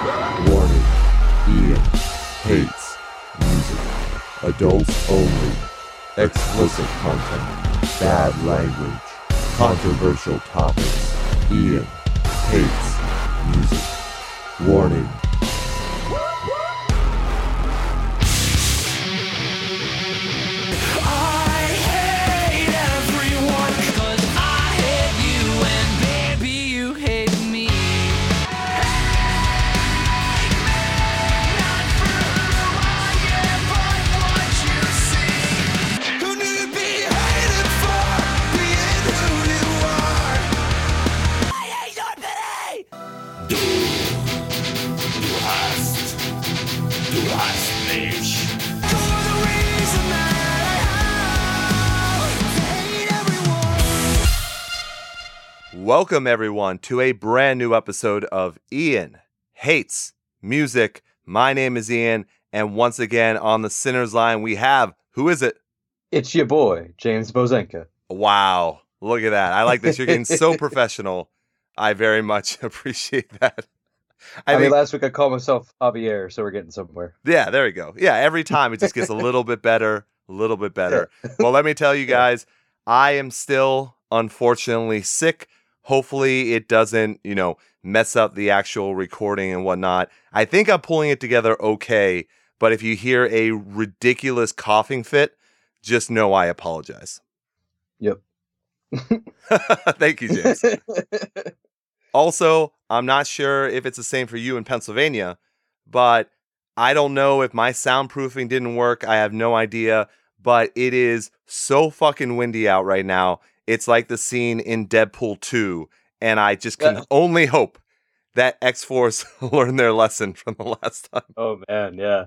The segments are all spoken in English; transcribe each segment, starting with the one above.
Warning. Ian hates music. Adults only. Explicit content. Bad language. Controversial topics. Ian hates music. Warning. Welcome, everyone, to a brand new episode of Ian Hates Music. My name is Ian, and once again on the Sinners line, we have who is it? It's your boy, James Bozenka. Wow, look at that. I like this. You're getting so professional. I very much appreciate that. I, I, mean, think, last week I called myself Javier, so we're getting somewhere. yeah, there we go. Yeah, every time it just gets a little bit better, a little bit better. Well, let me tell you guys, I am still unfortunately sick. Hopefully, it doesn't, you know, mess up the actual recording and whatnot. I think I'm pulling it together okay, but if you hear a ridiculous coughing fit, just know I apologize. Yep. Thank you, James. Also, I'm not sure if it's the same for you in Pennsylvania, but I don't know if my soundproofing didn't work. I have no idea, but it is so fucking windy out right now. It's like the scene in Deadpool 2, and I just can Yeah. only hope that X Force learned their lesson from the last time. oh man, yeah,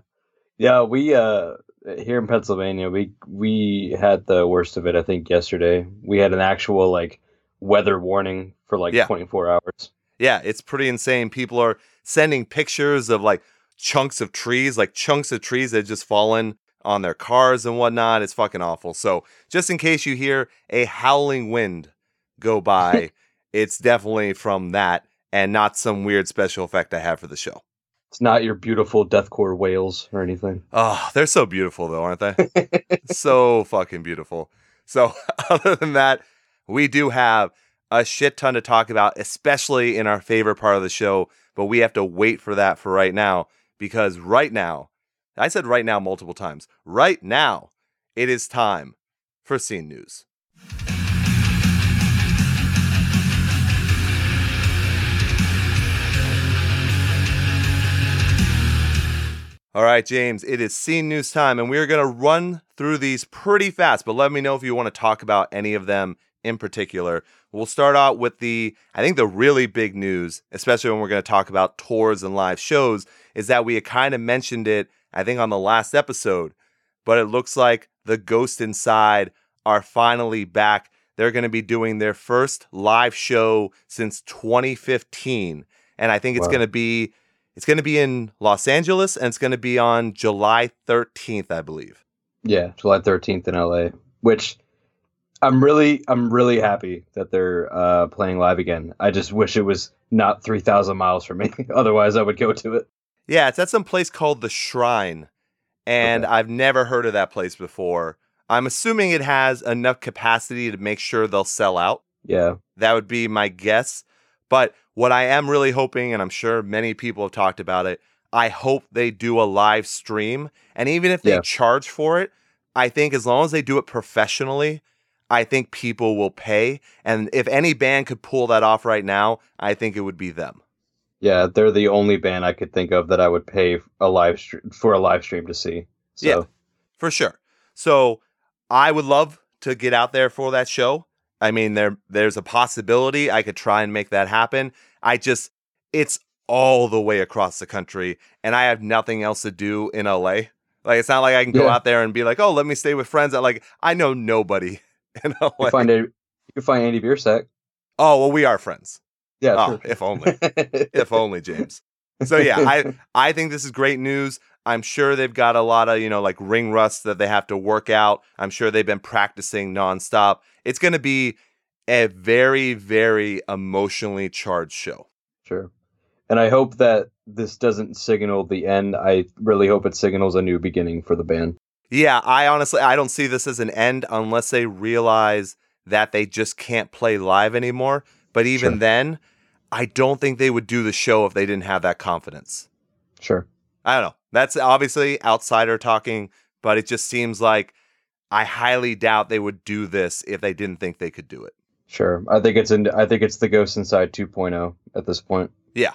yeah. We uh here in Pennsylvania, we we had the worst of it. I think yesterday we had an actual like weather warning for like Yeah. 24 hours. Yeah, it's pretty insane. People are sending pictures of like chunks of trees, like chunks of trees that just fallen on their cars and whatnot. It's fucking awful. So, just in case you hear a howling wind go by, it's definitely from that and not some weird special effect I have for the show. It's not your beautiful deathcore whales or anything. Oh, they're so beautiful though, aren't they? so fucking beautiful. So, other than that, we do have a shit ton to talk about, especially in our favorite part of the show. But we have to wait for that for right now because right now, I said right now multiple times. Right now, it is time for scene news. All right, James, it is scene news time, and we're going to run through these pretty fast, but let me know if you want to talk about any of them in particular. We'll start out with the, I think, the really big news, especially when we're going to talk about tours and live shows, is that we kind of mentioned it, I think, on the last episode, but it looks like the Ghost Inside are finally back. They're going to be doing their first live show since 2015, and I think it's Wow. going to be it's going to be in Los Angeles and it's going to be on July 13th, I believe. Yeah, July 13th in LA, which I'm really I'm really happy that they're uh playing live again. I just wish it was not 3000 miles from me. Otherwise, I would go to it. Yeah, it's at some place called The Shrine. And Okay. I've never heard of that place before. I'm assuming it has enough capacity to make sure they'll sell out. Yeah. That would be my guess. But what I am really hoping, and I'm sure many people have talked about it, I hope they do a live stream. And even if they Yeah. charge for it, I think as long as they do it professionally, I think people will pay. And if any band could pull that off right now, I think it would be them. Yeah, they're the only band I could think of that I would pay a live stream for a live stream to see. So, Yeah. for sure. So I would love to get out there for that show. I mean, there there's a possibility I could try and make that happen. I just it's all the way across the country, and I have nothing else to do in LA. Like it's not like I can go Yeah. out there and be like, oh, let me stay with friends. I like I know nobody in LA. you find it you can find Andy Biersack. oh well, we are friends. Yeah, oh, if only. if only, James. So yeah, I I think this is great news. I'm sure they've got a lot of, you know, like ring rust that they have to work out. I'm sure they've been practicing nonstop. It's going to be a very, very emotionally charged show. Sure. And I hope that this doesn't signal the end. I really hope it signals a new beginning for the band. Yeah, I honestly I don't see this as an end unless they realize that they just can't play live anymore. But even Sure. then, I don't think they would do the show if they didn't have that confidence. Sure. I don't know. That's obviously outsider talking, but it just seems like I highly doubt they would do this if they didn't think they could do it. Sure. I think it's in I think it's the Ghost Inside 2.0 at this point. Yeah,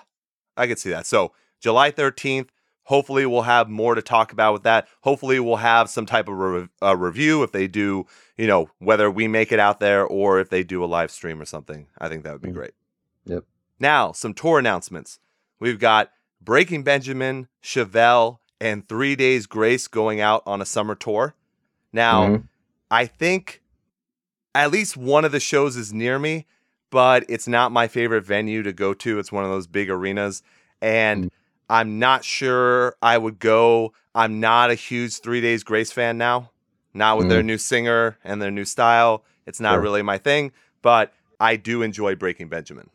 I could see that. So July 13th, hopefully we'll have more to talk about with that. Hopefully we'll have some type of re- uh, review if they do, you know, whether we make it out there or if they do a live stream or something. I think that would be Mm. great. Yep. Now, some tour announcements. We've got Breaking Benjamin, Chevelle, and Three Days Grace going out on a summer tour. Now, Mhm. I think at least one of the shows is near me, but it's not my favorite venue to go to. It's one of those big arenas. And Mm. I'm not sure I would go. I'm not a huge Three Days Grace fan now. Not with their new singer and their new style. It's not Sure. really my thing, but I do enjoy Breaking Benjamin.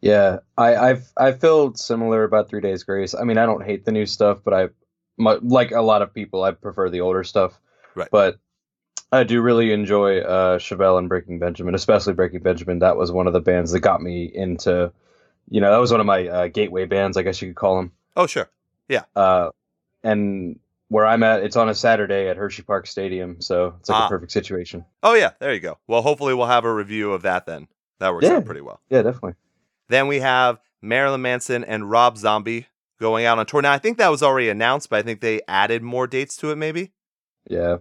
Yeah, I I've I feel similar about Three Days Grace. I mean, I don't hate the new stuff, but I mu- like a lot of people, I prefer the older stuff. Right. But I do really enjoy uh Chevelle and Breaking Benjamin, especially Breaking Benjamin. That was one of the bands that got me into, you know, that was one of my uh, gateway bands, I guess you could call them. Oh, sure. Yeah. Uh, and where I'm at, it's on a Saturday at Hersheypark Stadium, so it's like Ah. a perfect situation. Oh, yeah. There you go. Well, hopefully we'll have a review of that then. That works Yeah. out pretty well. Yeah, definitely. Then we have Marilyn Manson and Rob Zombie going out on tour. Now, I think that was already announced, but I think they added more dates to it, maybe. Yeah.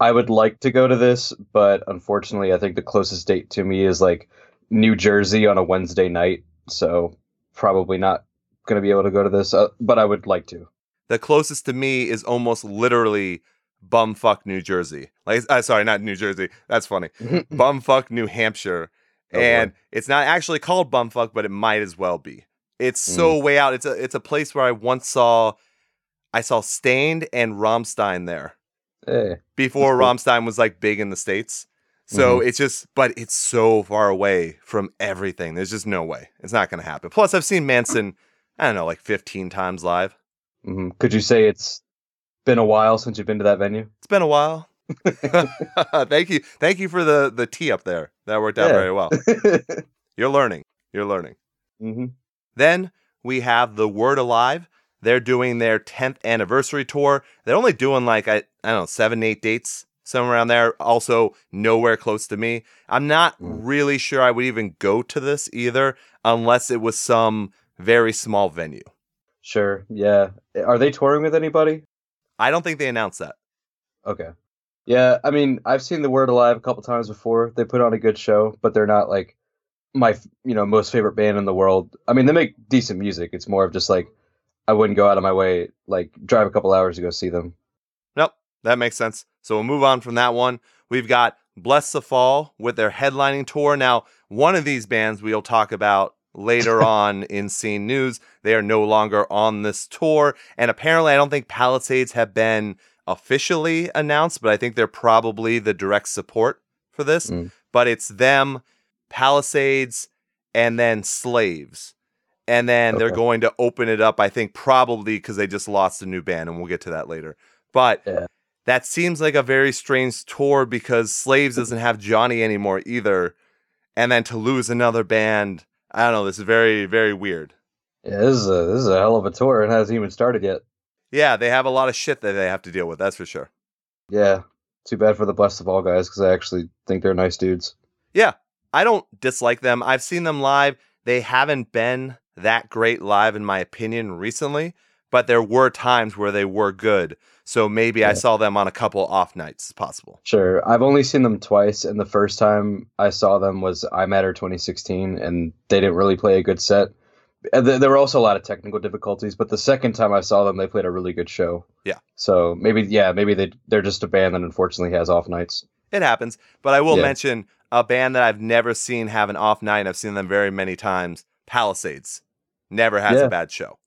I would like to go to this, but unfortunately, I think the closest date to me is like New Jersey on a Wednesday night. So probably not going to be able to go to this, uh, but I would like to. The closest to me is almost literally bumfuck New Jersey. Like, uh, sorry, not New Jersey. That's funny. bumfuck New Hampshire. Oh, boy. and it's not actually called bumfuck, but it might as well be. It's so mm. way out. It's a it's a place where I once saw I saw Staind and Rammstein there. Hey, before cool. Rammstein was like big in the states. So mm-hmm. it's just, but it's so far away from everything. There's just no way. It's not going to happen. Plus, I've seen Manson, I don't know, like 15 times live. hmm could you say it's been a while since you've been to that venue? It's been a while. Thank you. Thank you for the the tea up there. That worked out Yeah. very well. You're learning. You're learning. hmm Then we have The Word Alive. They're doing their 10th anniversary tour. They're only doing like, I, I don't know, seven, eight dates, somewhere around there. Also, nowhere close to me. I'm not Mm. really sure I would even go to this either, unless it was some very small venue. Sure. Yeah. Are they touring with anybody? I don't think they announced that. Okay. Yeah, I mean, I've seen the Word Alive a couple times before. They put on a good show, but they're not like my, you know, most favorite band in the world. I mean, they make decent music. It's more of just like I wouldn't go out of my way, like drive a couple hours to go see them. Nope, that makes sense. So we'll move on from that one. We've got Blessthefall with their headlining tour. Now, one of these bands we'll talk about later on in Scene News. They are no longer on this tour. And apparently, I don't think Palisades have been officially announced, but I think they're probably the direct support for this. Mm. But it's them, Palisades, and then Slaves. And then they're going to open it up, I think, probably because they just lost a new band, and we'll get to that later. But Yeah. that seems like a very strange tour because Slaves doesn't have Johnny anymore either. And then to lose another band, I don't know, this is very, very weird. Yeah, this is a this is a hell of a tour and hasn't even started yet. Yeah, they have a lot of shit that they have to deal with, that's for sure. Yeah, too bad for the Blessthefall guys because I actually think they're nice dudes. Yeah, I don't dislike them. I've seen them live. They haven't been that great live, in my opinion, recently, but there were times where they were good. So maybe I saw them on a couple off nights, possible. Sure, I've only seen them twice, and the first time I saw them was I Matter 2016, and they didn't really play a good set. Uh, There there were also a lot of technical difficulties, but the second time I saw them, they played a really good show. Yeah. So maybe, yeah, maybe they they're just a band that unfortunately has off nights. It happens. But I will Yeah. mention a band that I've never seen have an off night. I've seen them very many times. Palisades never has Yeah. a bad show.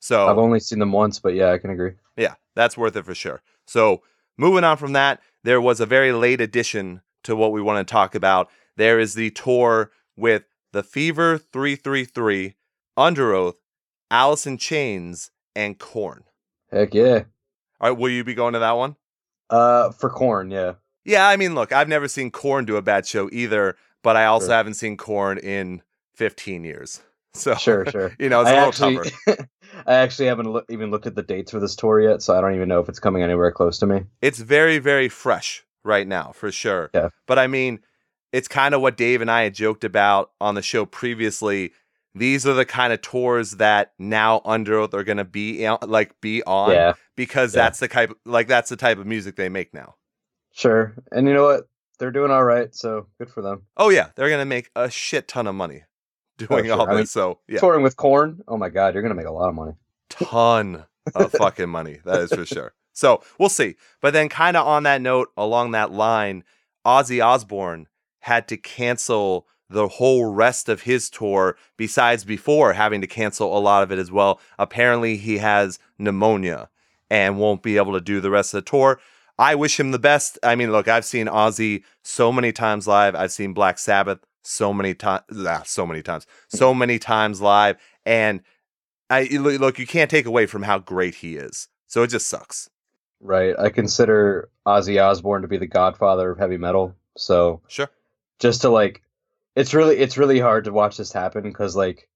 So I've only seen them once, but yeah, I can agree. yeah, that's worth it for sure. So moving on from that, there was a very late addition to what we want to talk about. There is the tour with the Fever 333, Underoath, Alice in Chains, and Korn. Heck yeah. All right, will you be going to that one? Uh, for Korn, yeah. Yeah, I mean, look, I've never seen Korn do a bad show either, but I also Sure. haven't seen Korn in 15 years. So Sure, sure. you know, it's a I little actually, tougher. I actually haven't loo- even looked at the dates for this tour yet, so I don't even know if it's coming anywhere close to me. It's very, very fresh right now, for sure. Yeah. But I mean, it's kind of what Dave and I had joked about on the show previously. These are the kind of tours that now Underoath are going to be like be on Yeah, because Yeah. that's the type like that's the type of music they make now. sure. And you know what? They're doing all right, so good for them. Oh yeah, they're going to make a shit ton of money oh, doing sure. all I this. mean, so yeah, Touring with Korn, oh my god, you're gonna make a lot of money. ton of fucking money. That is for sure. So we'll see. But then, kind of on that note, along that line, Ozzy Osbourne had to cancel the whole rest of his tour, besides before having to cancel a lot of it as well. Apparently, he has pneumonia and won't be able to do the rest of the tour. I wish him the best. I mean, look, I've seen Ozzy so many times live. I've seen Black Sabbath so many times, ah, so many times, so many times live, and I look, look, you can't take away from how great he is. So it just sucks. Right. I consider Ozzy Osbourne to be the godfather of heavy metal. So Sure. just to like it's really it's really hard to watch this happen because like,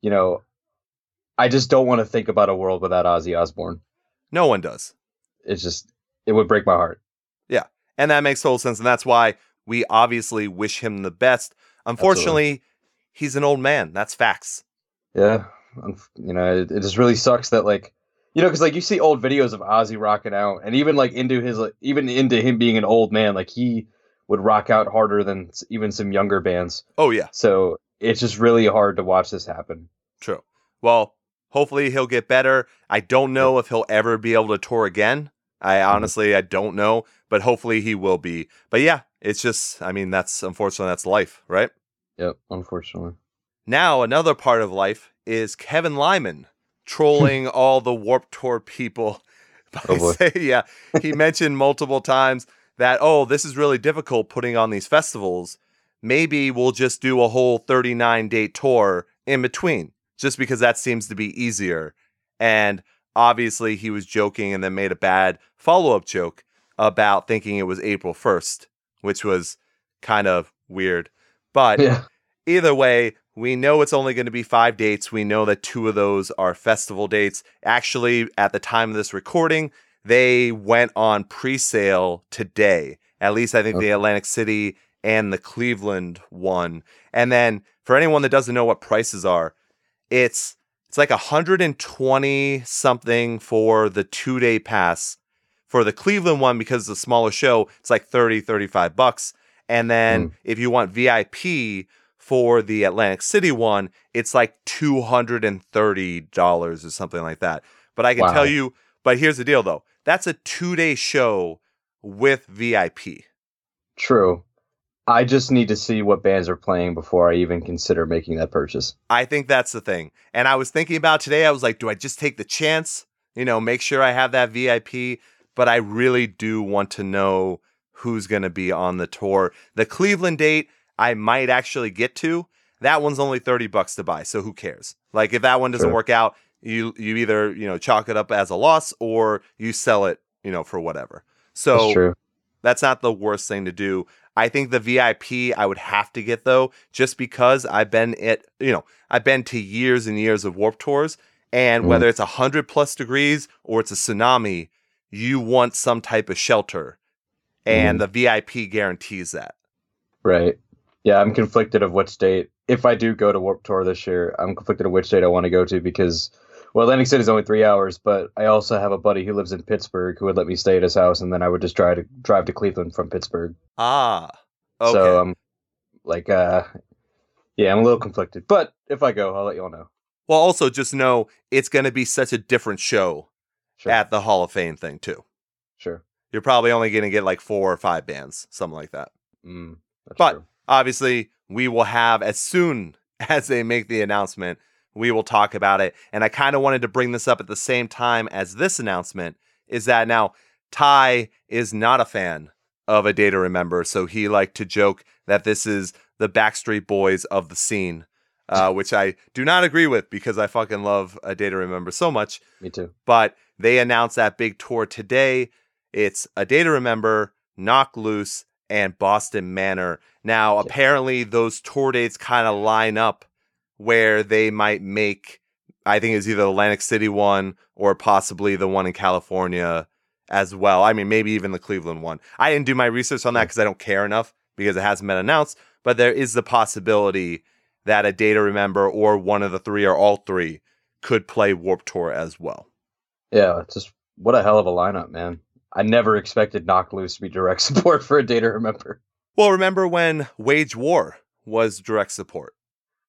you know, I just don't want to think about a world without Ozzy Osbourne. No one does. It's just it would break my heart. Yeah and that makes total sense. And that's why we obviously wish him the best. Unfortunately, he's an old man. That's facts. Yeah. You know, it, it just really sucks that like you know, because like you see old videos of Ozzy rocking out, and even like into his like even into him being an old man, like he would rock out harder than even some younger bands. Oh, yeah, So it's just really hard to watch this happen. true. Well, hopefully he'll get better. I don't know if he'll ever be able to tour again. I mm-hmm. honestly, I don't know, but hopefully he will be. But yeah, it's just, I mean, that's unfortunately, that's life, right? Yep, unfortunately. Now, another part of life is Kevin Lyman trolling all the Warp Tour people. By Oh, boy. say, yeah, he mentioned multiple times that, oh, this is really difficult putting on these festivals. Maybe we'll just do a whole 39 date tour in between, just because that seems to be easier. And obviously, he was joking and then made a bad follow up joke about thinking it was April 1st, which was kind of weird. But Yeah. either way, we know it's only going to be five dates. We know that two of those are festival dates. Actually, at the time of this recording, they went on pre sale today. At least I think the Atlantic City and the Cleveland one. And then for anyone that doesn't know what prices are, it's it's like 120 something for the two day pass. For the Cleveland one, because it's a smaller show, it's like 30, 35 bucks. And then hmm. if you want VIP for the Atlantic City one, it's like $230 or something like that. But I can Wow. tell you, but here's the deal though. That's a two day show with VIP. True. I just need to see what bands are playing before I even consider making that purchase. I think that's the thing. And I was thinking about today, I was like, do I just take the chance? You know, make sure I have that VIP. But I really do want to know who's going to be on the tour. The Cleveland date, I might actually get to. That one's only 30 bucks to buy. So who cares? Like if that one doesn't Sure. work out, you you either, you know, chalk it up as a loss or you sell it, you know, for whatever. So That's true. that's not the worst thing to do. I think the VIP I would have to get though, just because I've been at you know I've been to years and years of warp tours, and Mhm. whether it's a hundred plus degrees or it's a tsunami, you want some type of shelter, and the VIP guarantees that. Right. Yeah, I'm conflicted of which date. If I do go to Warp Tour this year, I'm conflicted of which date I want to go to because, well, Atlantic City is only three hours, but I also have a buddy who lives in Pittsburgh who would let me stay at his house, and then I would just try to drive to Cleveland from Pittsburgh. Ah, okay. So I'm like, uh, yeah, I'm a little conflicted. But if I go, I'll let you all know. well, also just know it's going to be such a different show Sure. at the Hall of Fame thing too. sure. You're probably only going to get like four or five bands, something like that. Mm, But true. obviously we will have as soon as they make the announcement we will talk about it and i kind of wanted to bring this up at the same time as this announcement is that now ty is not a fan of a day to remember so he liked to joke that this is the backstreet boys of the scene uh, which I do not agree with because I fucking love A Day to Remember so much. Me too. But they announced that big tour today. It's A Day to Remember, Knock Loose, and Boston Manor. Now, apparently, those tour dates kind of line up where they might make, I think it's either the Atlantic City one or possibly the one in California as well. I mean, maybe even the Cleveland one. I didn't do my research on that because I don't care enough because it hasn't been announced, but there is the possibility that a day to remember or one of the three or all three could play Warp Tour as well. Yeah, it's just what a hell of a lineup, man. I never expected Knock Loose to be direct support for a day to remember. Well, remember when Wage War was direct support?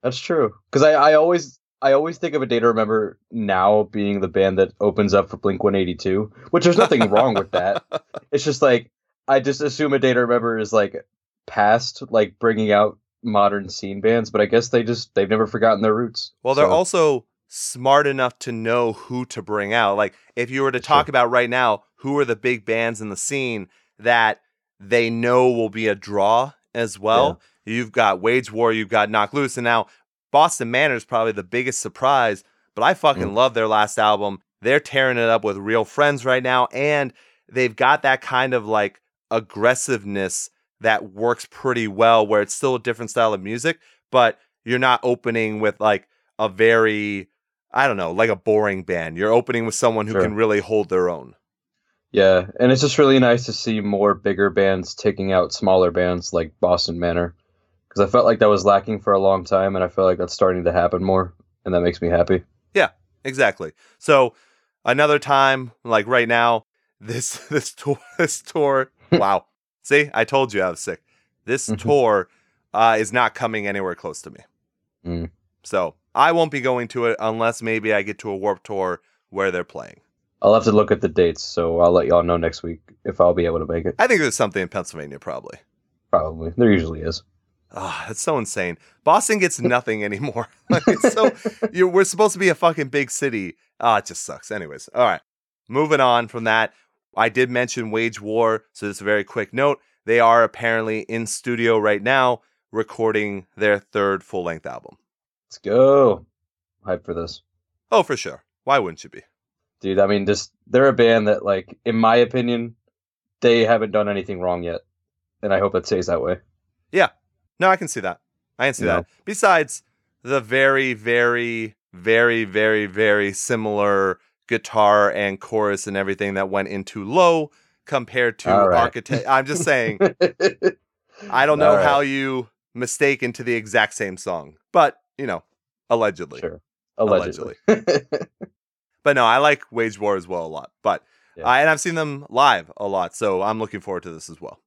That's true. Because I, I always I always think of a day to remember now being the band that opens up for Blink 182, which there's nothing wrong with that. It's just like I just assume a day to remember is like past like bringing out modern scene bands, but I guess they just they've never forgotten their roots. Well, they're So, also smart enough to know who to bring out. Like, if you were to talk Sure. about right now, who are the big bands in the scene that they know will be a draw as well? You've got Wage War, you've got Knock Loose, and now Boston Manor is probably the biggest surprise. But I fucking Mm. love their last album. They're tearing it up with real friends right now, and they've got that kind of like aggressiveness that works pretty well where it's still a different style of music, but you're not opening with like a very I don't know, like a boring band. You're opening with someone who Sure. can really hold their own. Yeah, and it's just really nice to see more bigger bands taking out smaller bands like Boston Manor, because I felt like that was lacking for a long time, and I feel like that's starting to happen more, and that makes me happy. Yeah, exactly. So another time, like right now, this this tour this tour. wow. See, I told you I was sick. This Mhm. tour uh, is not coming anywhere close to me. Mm. So I won't be going to it unless maybe I get to a Warp Tour where they're playing. I'll have to look at the dates, so I'll let y'all know next week if I'll be able to make it. I think there's something in Pennsylvania, probably. Probably there usually is. Ah, that's so insane. Boston gets nothing anymore. Like, so we're supposed to be a fucking big city. Ah, it just sucks. Anyways, all right. Moving on from that, I did mention Wage War, so just a very quick note. They are apparently in studio right now recording their third full length album. Let's go. Hype for this. Oh, for sure. Why wouldn't you be? Dude, I mean, just they're a band that, like, in my opinion, they haven't done anything wrong yet, and I hope it stays that way. No, I can see that. I can see No. that. Besides the very, very, very, very, very similar guitar and chorus and everything that went into low compared to right. architect. I'm just saying, I don't know right. how you mistake into the exact same song, but you know, allegedly. Sure, allegedly. But no, I like Wage War as well a lot. But Yeah. I, and I've seen them live a lot, so I'm looking forward to this as well.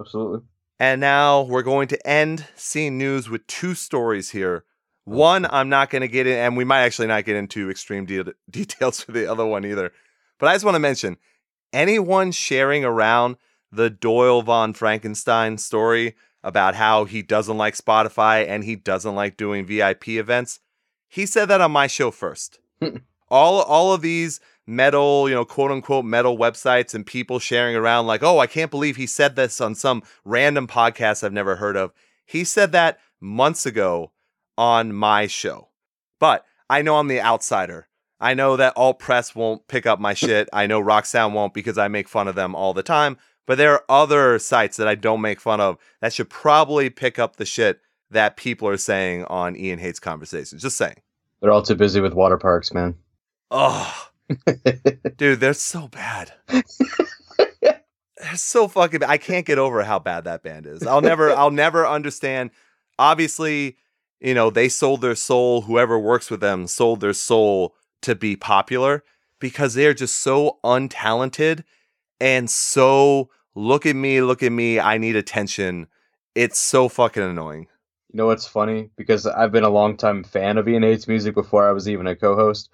Absolutely. And now we're going to end scene news with two stories here. Oh, one, I'm not going to get in, and we might actually not get into extreme de- details for the other one either. But I just want to mention anyone sharing around the Doyle von Frankenstein story about how he doesn't like Spotify and he doesn't like doing VIP events, he said that on my show first. all all of these metal, you know, quote unquote metal websites and people sharing around like, "Oh, I can't believe he said this on some random podcast I've never heard of." He said that months ago on my show. But I know I'm the outsider. I know that Alt Press won't pick up my shit. I know Roxanne won't because I make fun of them all the time. But there are other sites that I don't make fun of that should probably pick up the shit that people are saying on Ian Hates Conversations. Just saying. They're all too busy with Waterparks, man. Oh, dude, they're so bad. they're so fucking bad. I can't get over how bad that band is. I'll never, I'll never understand. Obviously, you know, they sold their soul, whoever works with them sold their soul to be popular because they're just so untalented and so look at me, look at me, I need attention. It's so fucking annoying. You know what's funny? Because I've been a longtime fan of Ian Hates music before I was even a co-host.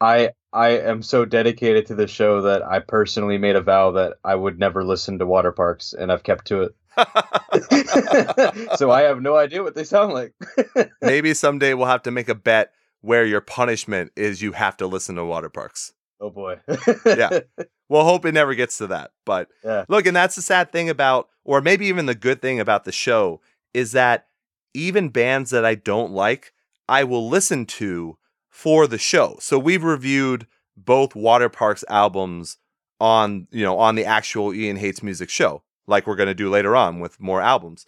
I I am so dedicated to the show that I personally made a vow that I would never listen to Waterparks, and I've kept to it. so I have no idea what they sound like. Maybe someday we'll have to make a bet where your punishment is you have to listen to Waterparks. oh boy. Yeah. We'll hope it never gets to that. But Yeah. look, and that's the sad thing about, or maybe even the good thing about the show, is that even bands that I don't like, I will listen to for the show. So we've reviewed both Waterparks albums on, you know, on the actual Ian Hates Music show, like we're going to do later on with more albums.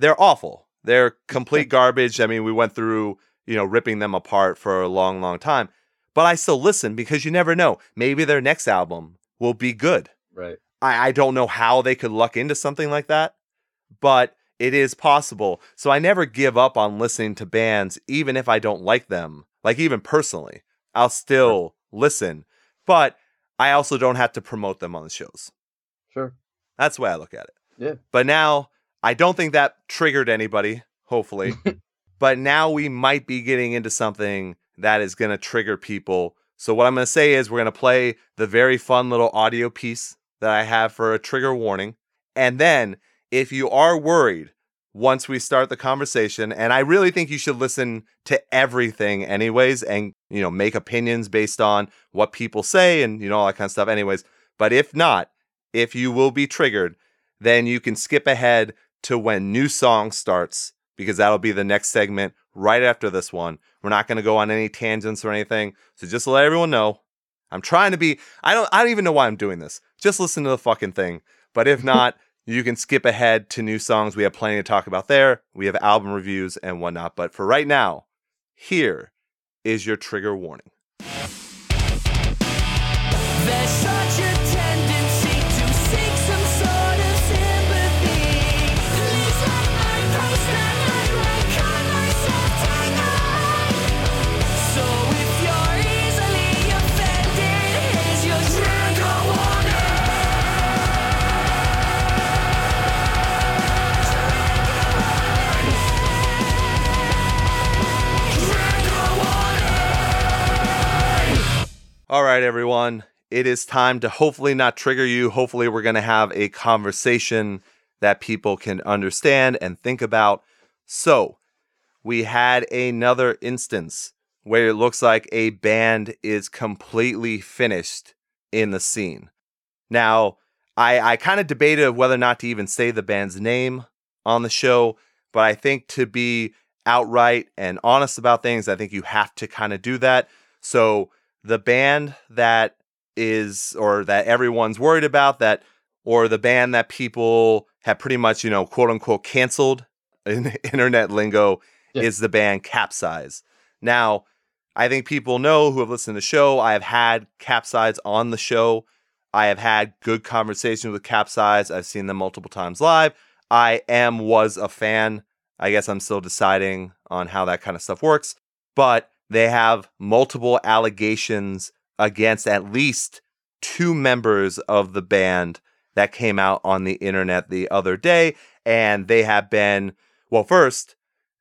They're awful. They're complete garbage. I mean, we went through, you know, ripping them apart for a long, long time. But I still listen because you never know. Maybe their next album will be good. Right. I, I don't know how they could luck into something like that, but it is possible. So I never give up on listening to bands, even if I don't like them. Like, even personally, I'll still listen, but I also don't have to promote them on the shows. Sure. That's the way I look at it. Yeah. But now, I don't think that triggered anybody, hopefully. but now we might be getting into something that is going to trigger people. So, what I'm going to say is, we're going to play the very fun little audio piece that I have for a trigger warning. And then, if you are worried once we start the conversation, and I really think you should listen to everything, anyways, and you know, make opinions based on what people say and you know, all that kind of stuff, anyways. But if not, if you will be triggered, then you can skip ahead to when new song starts because that'll be the next segment right after this one. We're not going to go on any tangents or anything. So just let everyone know, I'm trying to be I don't I don't even know why I'm doing this. Just listen to the fucking thing. But if not, you can skip ahead to new songs. We have plenty to talk about there. We have album reviews and whatnot. But for right now, here is your trigger warning. All right, everyone. It is time to hopefully not trigger you. Hopefully, we're going to have a conversation that people can understand and think about. So, we had another instance where it looks like a band is completely finished in the scene. Now, I, I kind of debated whether or not to even say the band's name on the show, but I think to be outright and honest about things, I think you have to kind of do that. So, the band that is or that everyone's worried about that or the band that people have pretty much you know quote unquote canceled in internet lingo Yeah. is the band capsize. Now i think people know who have listened to the show. I have had capsize on the show. I have had good conversations with capsize. I've seen them multiple times live. I am was a fan. I guess i'm still deciding on how that kind of stuff works. But they have multiple allegations against at least two members of the band that came out on the internet the other day. And they have been, well, first,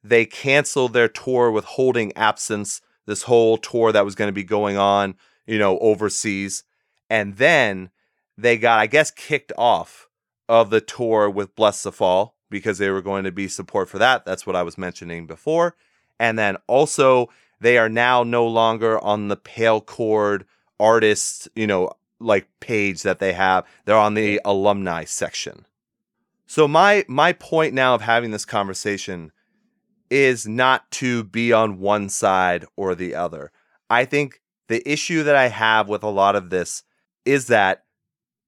they canceled their tour with holding absence, this whole tour that was going to be going on, you know, overseas. And then they got, I guess, kicked off of the tour with Blessthefall because they were going to be support for that. That's what I was mentioning before. And then also, they are now no longer on the Pale Chord artists, you know, like page that they have. They're on the alumni section. So my my point now of having this conversation is not to be on one side or the other. I think the issue that I have with a lot of this is that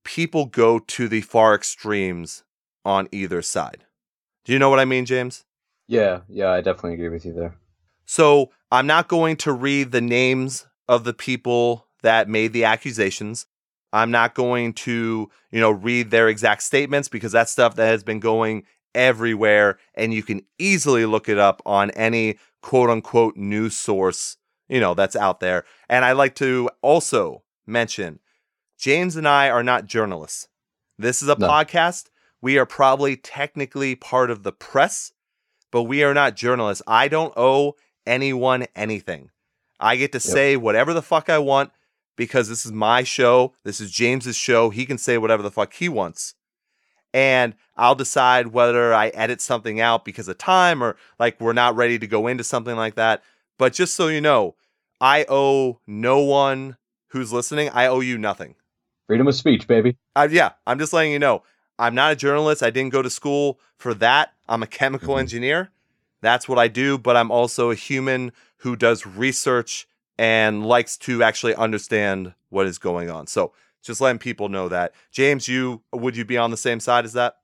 people go to the far extremes on either side. Do you know what I mean, James? Yeah, yeah, I definitely agree with you there. So I'm not going to read the names of the people that made the accusations. I'm not going to, you know, read their exact statements because that's stuff that has been going everywhere and you can easily look it up on any quote unquote news source, you know, that's out there. And I like to also mention James and I are not journalists. This is a No. podcast. We are probably technically part of the press, but we are not journalists. I don't owe anyone anything. I get to say whatever the fuck I want because this is my show. This is James's show. He can say whatever the fuck he wants. And I'll decide whether I edit something out because of time or like we're not ready to go into something like that. But just so you know, I owe no one who's listening, I owe you nothing. Freedom of speech, baby. Uh, yeah, I'm just letting you know. I'm not a journalist. I didn't go to school for that. I'm a chemical Mhm. engineer. That's what I do, but I'm also a human who does research and likes to actually understand what is going on. So just letting people know that. James, you would you be on the same side as that?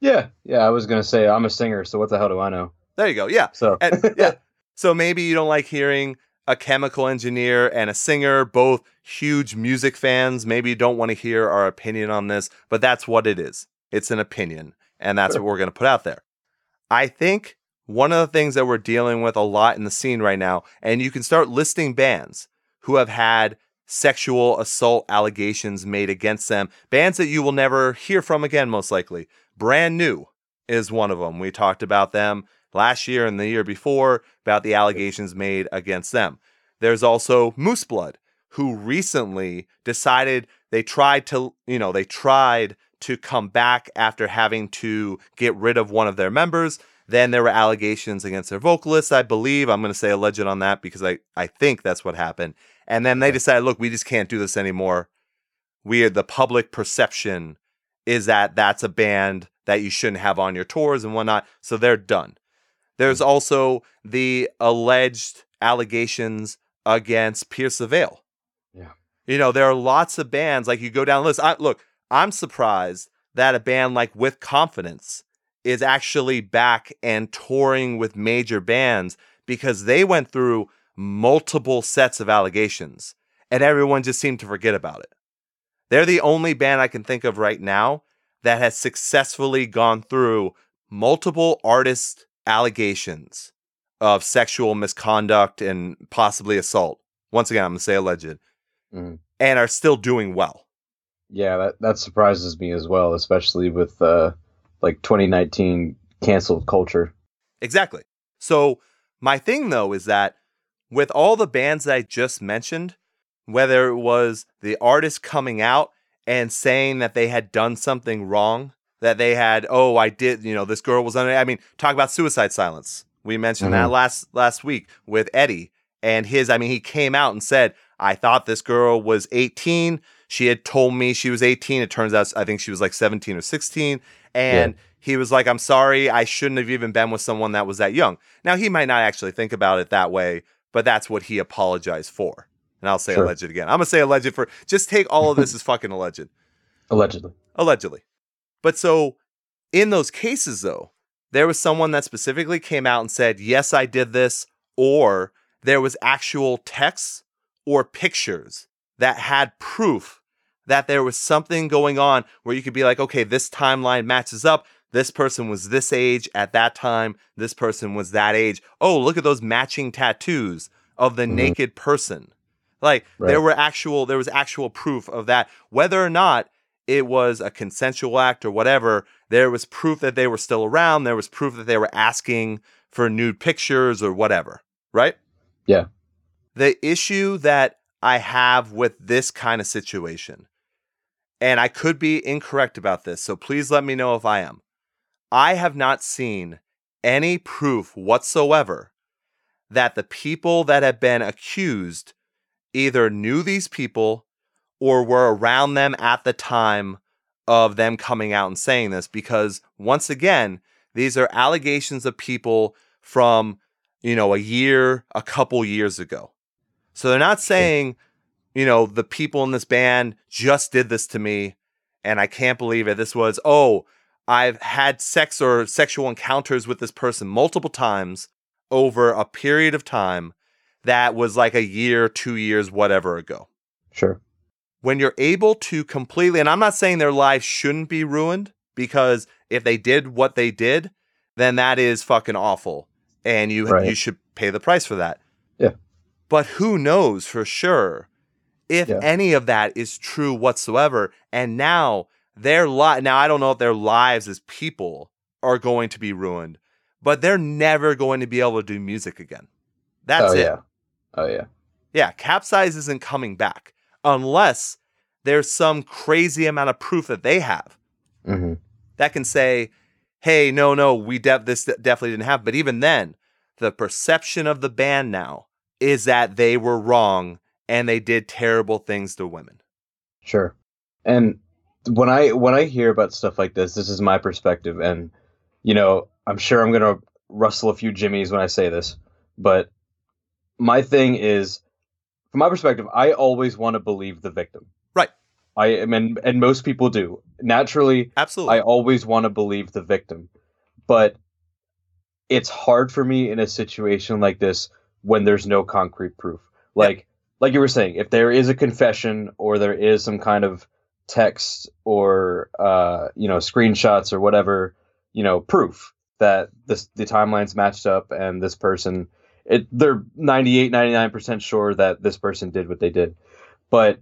Yeah, yeah. I was gonna say I'm a singer, so what the hell do I know? There you go. Yeah. So And yeah. So maybe you don't like hearing a chemical engineer and a singer, both huge music fans. Maybe you don't want to hear our opinion on this, but that's what it is. It's an opinion, and that's Sure. what we're going to put out there. I think one of the things that we're dealing with a lot in the scene right now, and you can start listing bands who have had sexual assault allegations made against them, bands that you will never hear from again, most likely. Brand New is one of them. We talked about them last year and the year before about the allegations made against them. There's also Moose Blood, who recently decided they tried to, you know, they tried to come back after having to get rid of one of their members. Then there were allegations against their vocalist, I believe. I'm going to say alleged on that because I, I think that's what happened. And then they decided, look, we just can't do this anymore. We the public perception is that that's a band that you shouldn't have on your tours and whatnot. So they're done. There's mm. also the alleged allegations against Pierce the Veil. Yeah. You know, there are lots of bands, like you go down the list. I, look, I'm surprised that a band like With Confidence is actually back and touring with major bands because they went through multiple sets of allegations and everyone just seemed to forget about it. They're the only band I can think of right now that has successfully gone through multiple artist allegations of sexual misconduct and possibly assault. Once again, I'm going to say alleged, Mhm. and are still doing well. yeah, that that surprises me as well, especially with uh like 2019 canceled culture. Exactly. So, my thing though is that with all the bands that I just mentioned, whether it was the artist coming out and saying that they had done something wrong, that they had, oh, I did, you know, this girl was under, I mean, talk about suicide silence. We mentioned that Mhm. last last week with Eddie and his, I mean, he came out and said, I thought this girl was 18. She had told me she was 18. It turns out I think she was like 17 or 16. And he was like, I'm sorry, I shouldn't have even been with someone that was that young. Now, he might not actually think about it that way, but that's what he apologized for. And I'll say Sure. alleged again. I'm going to say alleged for just take all of this as fucking alleged. Allegedly. Allegedly. But so in those cases, though, there was someone that specifically came out and said, Yes, I did this, or there was actual texts or pictures that had proof that there was something going on where you could be like, okay, this timeline matches up. This person was this age at that time. This person was that age. Oh, look at those matching tattoos of the Mhm. naked person. Like there were actual, there was actual proof of that. Whether or not it was a consensual act or whatever, there was proof that they were still around. There was proof that they were asking for nude pictures or whatever, right? Yeah. The issue that I have with this kind of situation, and I could be incorrect about this, so please let me know if I am. I have not seen any proof whatsoever that the people that have been accused either knew these people or were around them at the time of them coming out and saying this because once again these are allegations of people from you know a year a couple years ago so they're not saying you know the people in this band just did this to me and i can't believe it this was oh i've had sex or sexual encounters with this person multiple times over a period of time that was like a year two years whatever ago Sure. when you're able to completely and I'm not saying their lives shouldn't be ruined because if they did what they did, then that is fucking awful and you Right. you should pay the price for that. Yeah. But who knows for sure if Yeah. any of that is true whatsoever and now their li- now I don't know if their lives as people are going to be ruined, but they're never going to be able to do music again. That's oh it. yeah. Oh yeah. Yeah, capsize isn't coming back unless there's some crazy amount of proof that they have hmm that can say, "Hey, no, no, we de- this definitely didn't happen." But even then, the perception of the band now is that they were wrong and they did terrible things to women. Sure. And when I when I hear about stuff like this, this is my perspective, and you know, I'm sure I'm gonna rustle a few jimmies when I say this, but my thing is, from my perspective, I always want to believe the victim. Right. I am, and, and most people do. Naturally, Absolutely. I always want to believe the victim, but it's hard for me in a situation like this when there's no concrete proof. Like like you were saying, if there is a confession or there is some kind of text or uh, you know screenshots or whatever, you know, proof that this the timelines matched up and this person it they're 98 99% sure that this person did what they did. But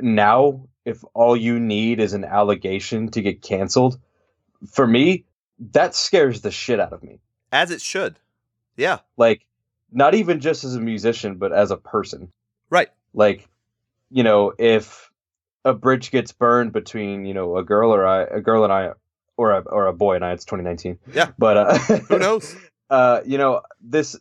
now if all you need is an allegation to get canceled, for me, that scares the shit out of me. As it should. Yeah. Like, not even just as a musician, but as a person. Right. Like, you know, if a bridge gets burned between, you know, a girl or I, a girl and I, or a or a boy and I, it's 2019. Yeah. But uh, Who knows? Uh, you know, this.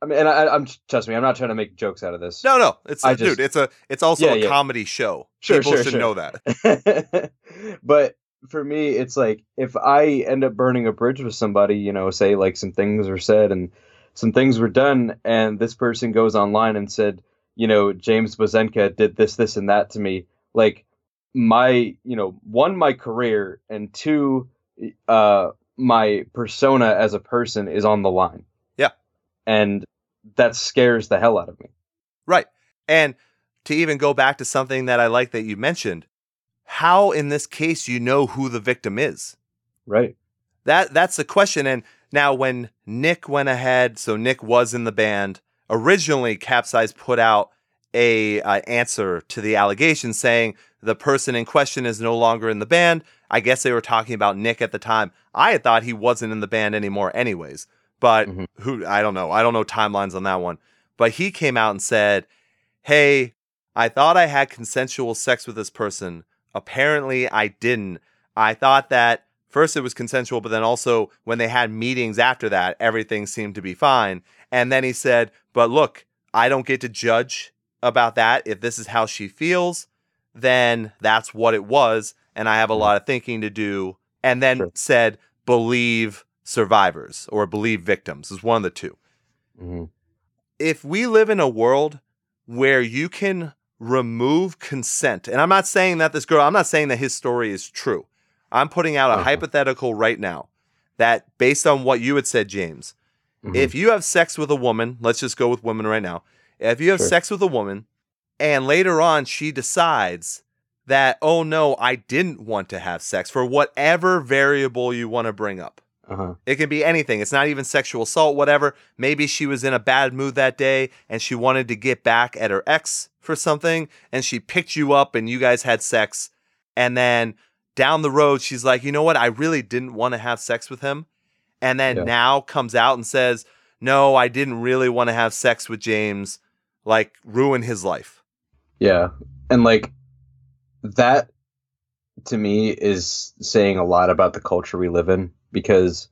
I mean, and I, I'm trust me, I'm not trying to make jokes out of this. No, no. It's I dude. just- It's a. It's also Yeah, a yeah. comedy show. Sure, People sure, should sure. know that. but for me, it's like if I end up burning a bridge with somebody, you know, say like some things are said and some things were done, and this person goes online and said, you know, James Bozenka did this, this, and that to me, like my, you know, one, my career, and two, uh, my persona as a person is on the line. Yeah. And that scares the hell out of me. Right. And to even go back to something that I like that you mentioned, how in this case you know who the victim is. Right. That that's the question. And now when Nick went ahead, so Nick was in the band. Originally, Capsize put out a uh, answer to the allegation saying the person in question is no longer in the band. I guess they were talking about Nick at the time. I had thought he wasn't in the band anymore, anyways. But Mhm. who I don't know. I don't know timelines on that one. But he came out and said, "Hey, I thought I had consensual sex with this person. Apparently, I didn't. I thought that first it was consensual, but then also when they had meetings after that, everything seemed to be fine. And then he said, But look, I don't get to judge about that. If this is how she feels, then that's what it was. And I have a Mhm. lot of thinking to do. And then Sure. said, Believe survivors or believe victims is one of the two hmm if we live in a world where you can remove consent, and I'm not saying that this girl, I'm not saying that his story is true. I'm putting out a Uh-huh. hypothetical right now that based on what you had said, James, Mhm. if you have sex with a woman, let's just go with women right now. If you have Sure. sex with a woman and later on she decides that, oh no, I didn't want to have sex for whatever variable you want to bring up. Uh-huh. It can be anything. It's not even sexual assault, whatever. Maybe she was in a bad mood that day and she wanted to get back at her ex for something and she picked you up and you guys had sex. And then down the road, she's like, you know what? I really didn't want to have sex with him. And then Yeah. now comes out and says, no, I didn't really want to have sex with James, like ruin his life. Yeah. And like that to me is saying a lot about the culture we live in because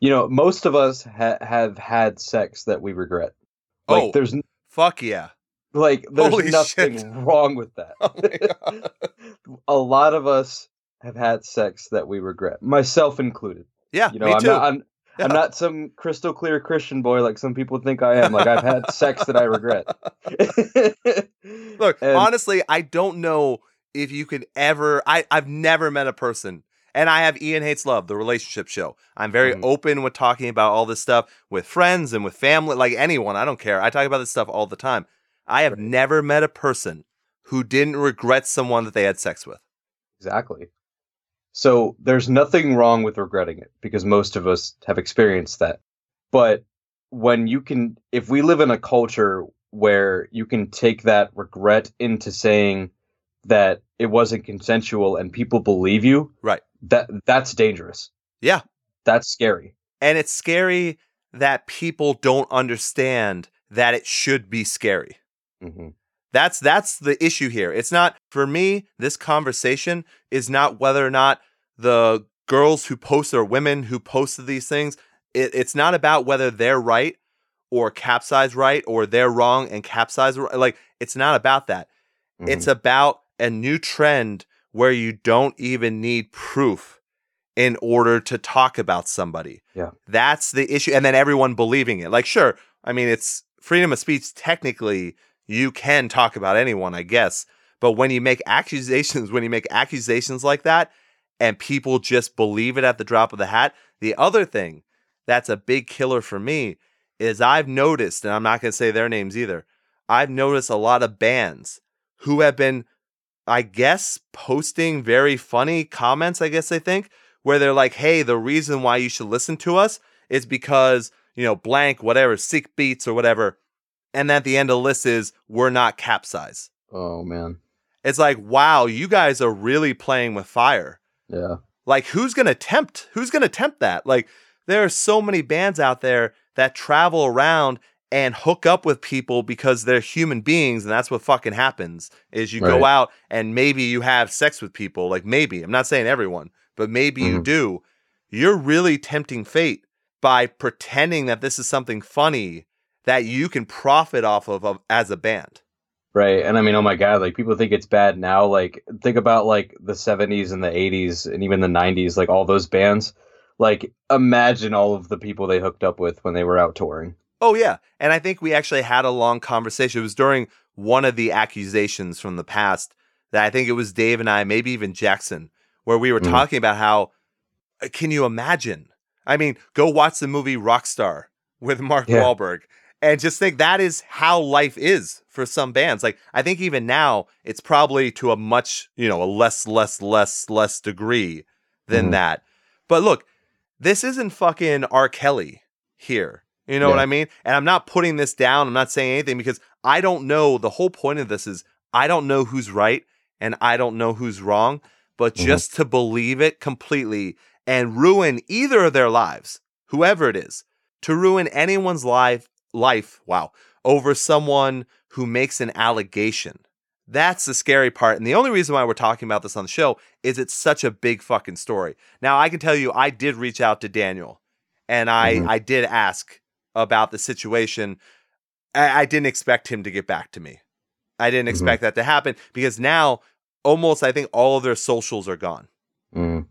you know, most of us ha- have had sex that we regret. Like oh, there's n- fuck yeah. like there's Holy nothing shit. wrong with that. Oh a lot of us have had sex that we regret, myself included. Yeah, You know, me I'm too. not I'm, Yeah. I'm not some crystal clear Christian boy like some people think I am. Like I've had sex that I regret. Look, And- honestly, I don't know if you could ever. I I've never met a person, and I have Ian hates love, the relationship show. I'm very Mhm. open with talking about all this stuff with friends and with family, like anyone. I don't care. I talk about this stuff all the time. I have Right. never met a person who didn't regret someone that they had sex with. Exactly. So there's nothing wrong with regretting it because most of us have experienced that. But when you can, if we live in a culture where you can take that regret into saying that it wasn't consensual and people believe you, Right. that that's dangerous. Yeah. That's scary. And it's scary that people don't understand that it should be scary. hmm That's that's the issue here. It's not for me. This conversation is not whether or not the girls who post or women who posted these things. It, it's not about whether they're right or capsize right or they're wrong and capsize right. Like it's not about that. It's mm-hmm. about a new trend where you don't even need proof. in order to talk about somebody. Yeah. That's the issue. And then everyone believing it. Like, sure, I mean, it's freedom of speech. Technically, you can talk about anyone, I guess. But when you make accusations, when you make accusations like that, and people just believe it at the drop of the hat, the other thing that's a big killer for me is I've noticed, and I'm not going to say their names either, I've noticed a lot of bands who have been, I guess, posting very funny comments, I guess they think, where they're like, hey, the reason why you should listen to us is because, you know, blank, whatever, sick beats or whatever. And at the end of the list is, we're not capsize. Oh man. It's like, wow, you guys are really playing with fire. Yeah. Like, who's gonna tempt? Who's gonna tempt that? Like, there are so many bands out there that travel around and hook up with people because they're human beings, and that's what fucking happens. Is you go out and maybe you have sex with people. Like maybe I'm not saying everyone, but maybe you Mhm. do. You're really tempting fate by pretending that this is something funny that you can profit off of, of as a band. Right. And I mean, oh my God, like people think it's bad now. Like, think about like the 70s and the 80s and even the 90s, like all those bands. Like, imagine all of the people they hooked up with when they were out touring. Oh yeah, and I think we actually had a long conversation. It was during one of the accusations from the past that I think it was Dave and I, maybe even Jackson, where we were Mhm. talking about how uh, can you imagine? I mean, go watch the movie Rockstar with Mark Yeah. Wahlberg and just think that is how life is for some bands. Like I think even now it's probably to a much, you know, a less less less less degree than Mhm. that. But look, this isn't fucking R. Kelly here. You know what I mean? And I'm not putting this down. I'm not saying anything because I don't know. The whole point of this is I don't know who's right and I don't know who's wrong. But Mhm. just to believe it completely and ruin either of their lives, whoever it is, to ruin anyone's life, life, wow, over someone who makes an allegation. That's the scary part. And the only reason why we're talking about this on the show is it's such a big fucking story. Now, I can tell you, I did reach out to Daniel and I, Mhm. I did ask about the situation. I, I didn't expect him to get back to me. I didn't Mhm. expect that to happen because now almost I think all of their socials are gone. Mm.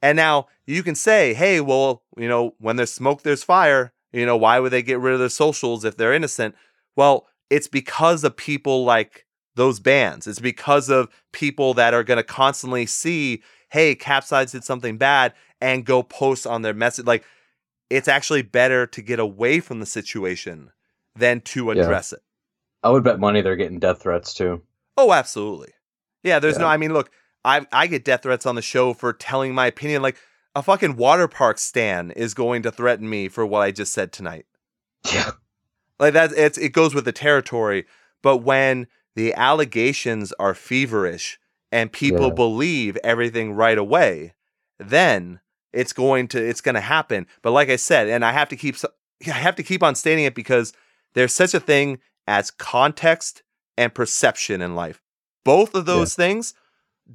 And now you can say, hey, well, you know, when there's smoke, there's fire. You know, why would they get rid of their socials if they're innocent? Well, it's because of people like those bands. It's because of people that are going to constantly see, hey, Capsize did something bad and go post on their message. Like, it's actually better to get away from the situation than to Yeah. address it. I would bet money they're getting death threats too. Oh, absolutely. Yeah, there's no, I mean, look, I I get death threats on the show for telling my opinion. Like a fucking Waterparks stan is going to threaten me for what I just said tonight. Yeah. Like that, it's it goes with the territory. But when the allegations are feverish and people Yeah. believe everything right away, then it's going to it's going to happen. But like I said, and I have to keep I have to keep on stating it because there's such a thing as context and perception in life. Both of those things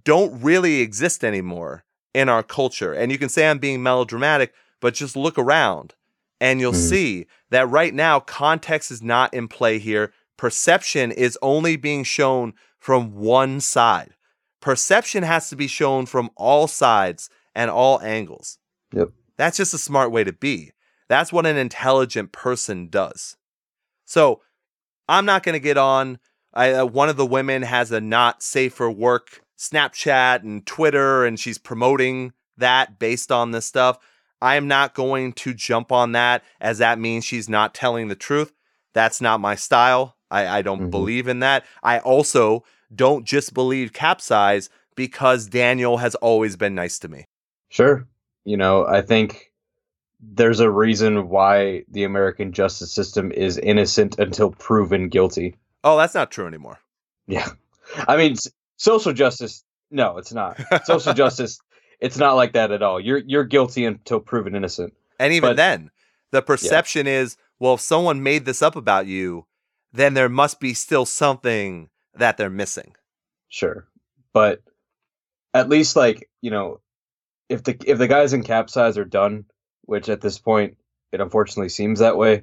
don't really exist anymore in our culture. And you can say I'm being melodramatic, but just look around and you'll Mhm. see that right now context is not in play here. Perception is only being shown from one side. Perception has to be shown from all sides and all angles. Yep. That's just a smart way to be. That's what an intelligent person does. So I'm not going to get on. I, uh, one of the women has a not safe for work Snapchat and Twitter, and she's promoting that based on this stuff. I am not going to jump on that as that means she's not telling the truth. That's not my style. I, I don't Mhm. believe in that. I also don't just believe capsize because Daniel has always been nice to me. Sure. You know, I think there's a reason why the American justice system is innocent until proven guilty. Oh, that's not true anymore. Yeah. I mean, social justice, no, it's not. Social justice, it's not like that at all. You're you're guilty until proven innocent. And even But- then, the perception is, well, if someone made this up about you, then there must be still something that they're missing. Sure. But at least like, you know, if the if the guys in capsize are done, which at this point it unfortunately seems that way,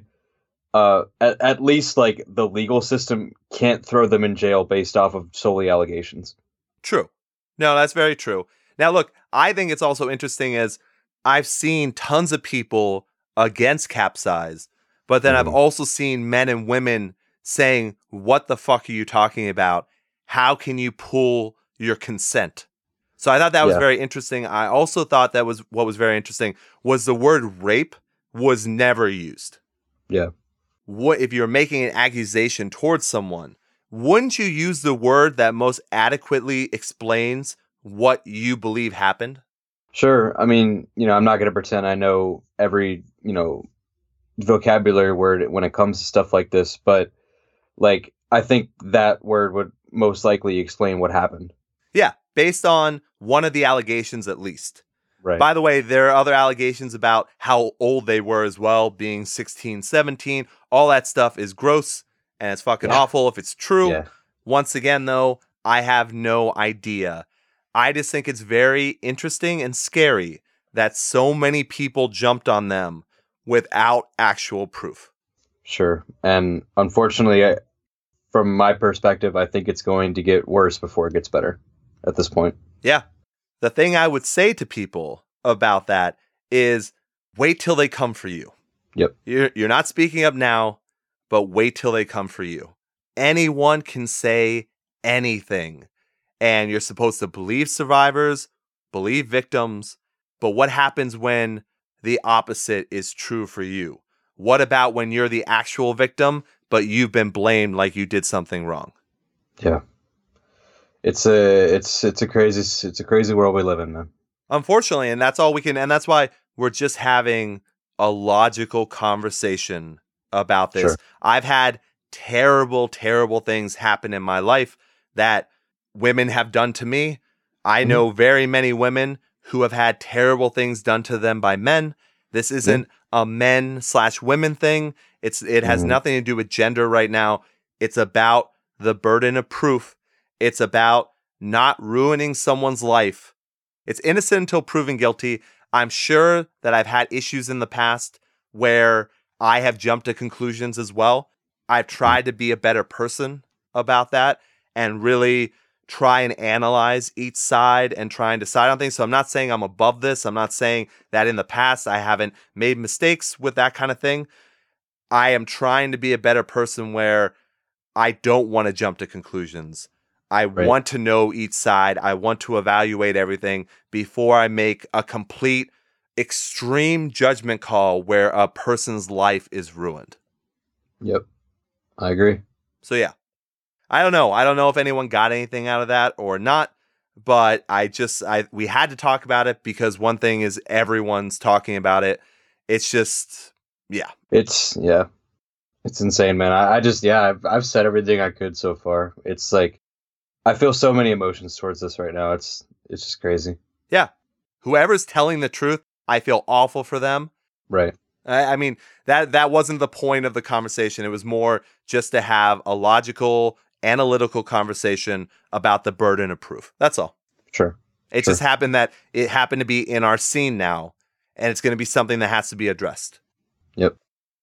uh at, at least like the legal system can't throw them in jail based off of solely allegations. True. No, that's very true. Now, look, I think it's also interesting as I've seen tons of people against capsize, but then I've Mhm. also seen men and women saying, What the fuck are you talking about? How can you pull your consent? So I thought that was Yeah. very interesting. I also thought that was what was very interesting was the word rape was never used. Yeah. What if you're making an accusation towards someone? Wouldn't you use the word that most adequately explains what you believe happened? Sure. I mean, you know, I'm not going to pretend I know every, you know, vocabulary word when it comes to stuff like this, but like I think that word would most likely explain what happened. Yeah, based on one of the allegations at least. Right. By the way, there are other allegations about how old they were as well, being 16, 17. All that stuff is gross and it's fucking Yeah. awful if it's true. yeah. Once again, though, I have no idea. I just think it's very interesting and scary that so many people jumped on them without actual proof. Sure. And unfortunately, I, from my perspective, I think it's going to get worse before it gets better at this point. Yeah. The thing I would say to people about that is wait till they come for you. Yep. You're, you're not speaking up now, but wait till they come for you. Anyone can say anything. And you're supposed to believe survivors, believe victims. But what happens when the opposite is true for you? What about when you're the actual victim, but you've been blamed like you did something wrong? Yeah. It's a it's it's a crazy it's a crazy world we live in, man. Unfortunately, and that's all we can, and that's why we're just having a logical conversation about this. Sure. I've had terrible, terrible things happen in my life that women have done to me. I Mhm. know very many women who have had terrible things done to them by men. This isn't a men slash women thing. It's it has Mhm. nothing to do with gender right now. It's about the burden of proof. It's about not ruining someone's life. It's innocent until proven guilty. I'm sure that I've had issues in the past where I have jumped to conclusions as well. I've tried to be a better person about that and really try and analyze each side and try and decide on things. So I'm not saying I'm above this. I'm not saying that in the past I haven't made mistakes with that kind of thing. I am trying to be a better person where I don't want to jump to conclusions. I Right. want to know each side. I want to evaluate everything before I make a complete extreme judgment call where a person's life is ruined. Yep. I agree. So yeah. I don't know. I don't know if anyone got anything out of that or not, but I just I we had to talk about it because one thing is everyone's talking about it. It's just yeah. It's yeah. It's insane, man. I, I just yeah, I've I've said everything I could so far. It's like I feel so many emotions towards this right now. It's it's just crazy. Yeah. Whoever's telling the truth, I feel awful for them. Right. I, I mean that that wasn't the point of the conversation. It was more just to have a logical, analytical conversation about the burden of proof. That's all. Sure. It Sure. just happened that it happened to be in our scene now, and it's going to be something that has to be addressed. Yep.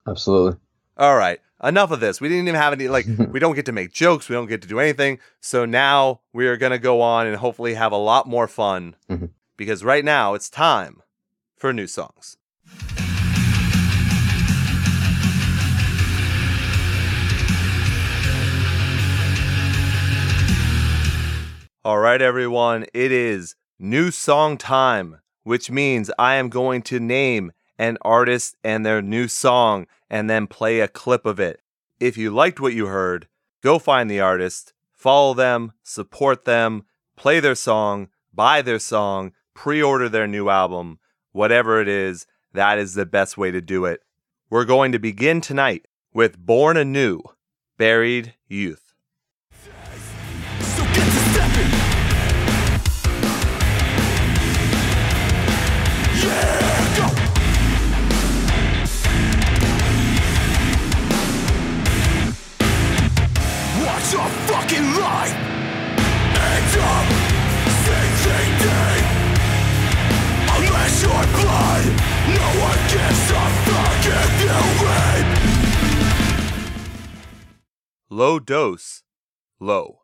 Absolutely. All right, enough of this. We didn't even have any like we don't get to make jokes. We don't get to do anything. So now we are going to go on and hopefully have a lot more fun Mhm. because right now it's time for new songs. All right, everyone, it is new song time, which means I am going to name an artist and their new song and then play a clip of it. If you liked what you heard, go find the artist, follow them, support them, play their song, buy their song, pre order their new album, whatever it is, that is the best way to do it. We're going to begin tonight with Born Anew, Buried Youth. Low Dose, Low.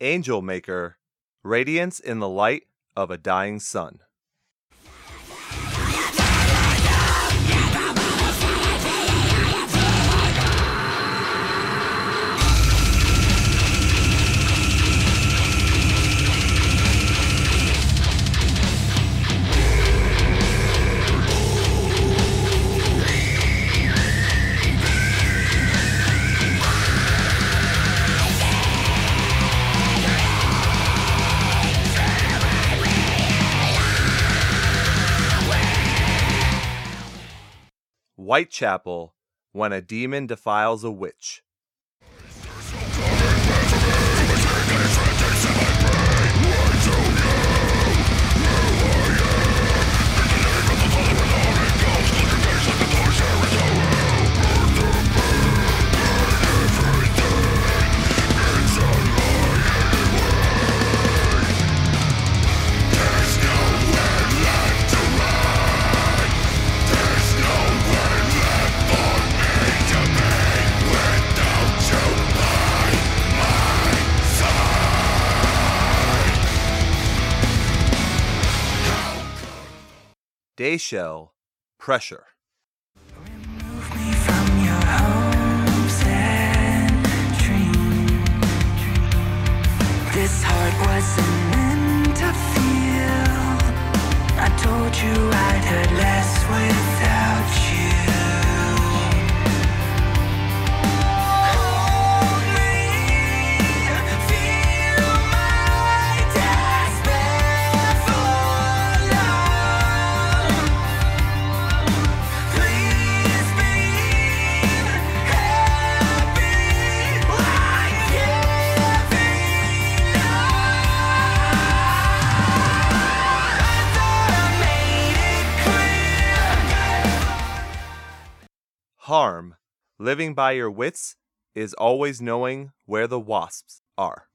Angel Maker Radiance in the Light of a Dying Sun. Whitechapel When a Demon Defiles a Witch. Dayshell Pressure. This heart wasn't meant to feel. I told you I'd hurt less without you. harm, living by your wits is always knowing where the wasps are.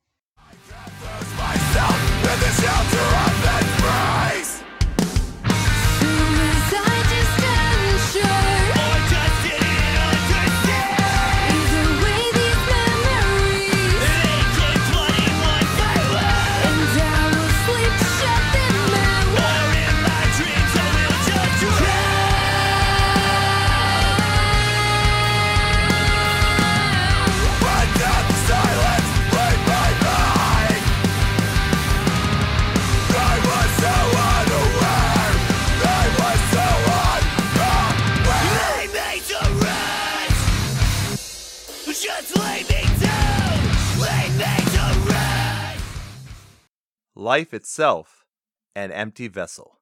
life itself an empty vessel.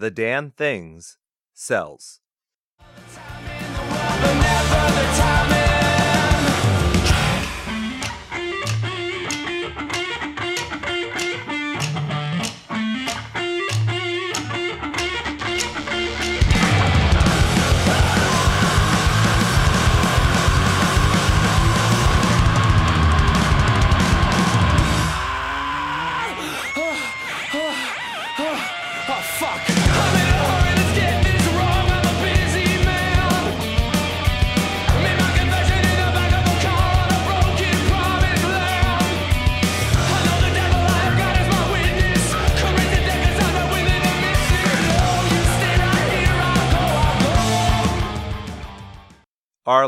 The Damned Things Cells.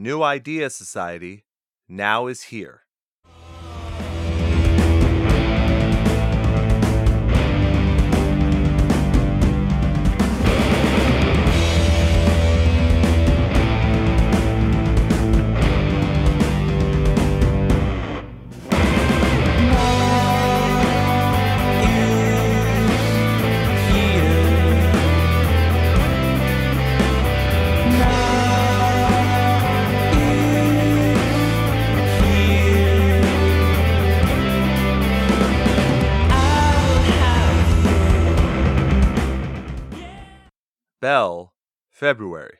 New Idea Society now is here. February.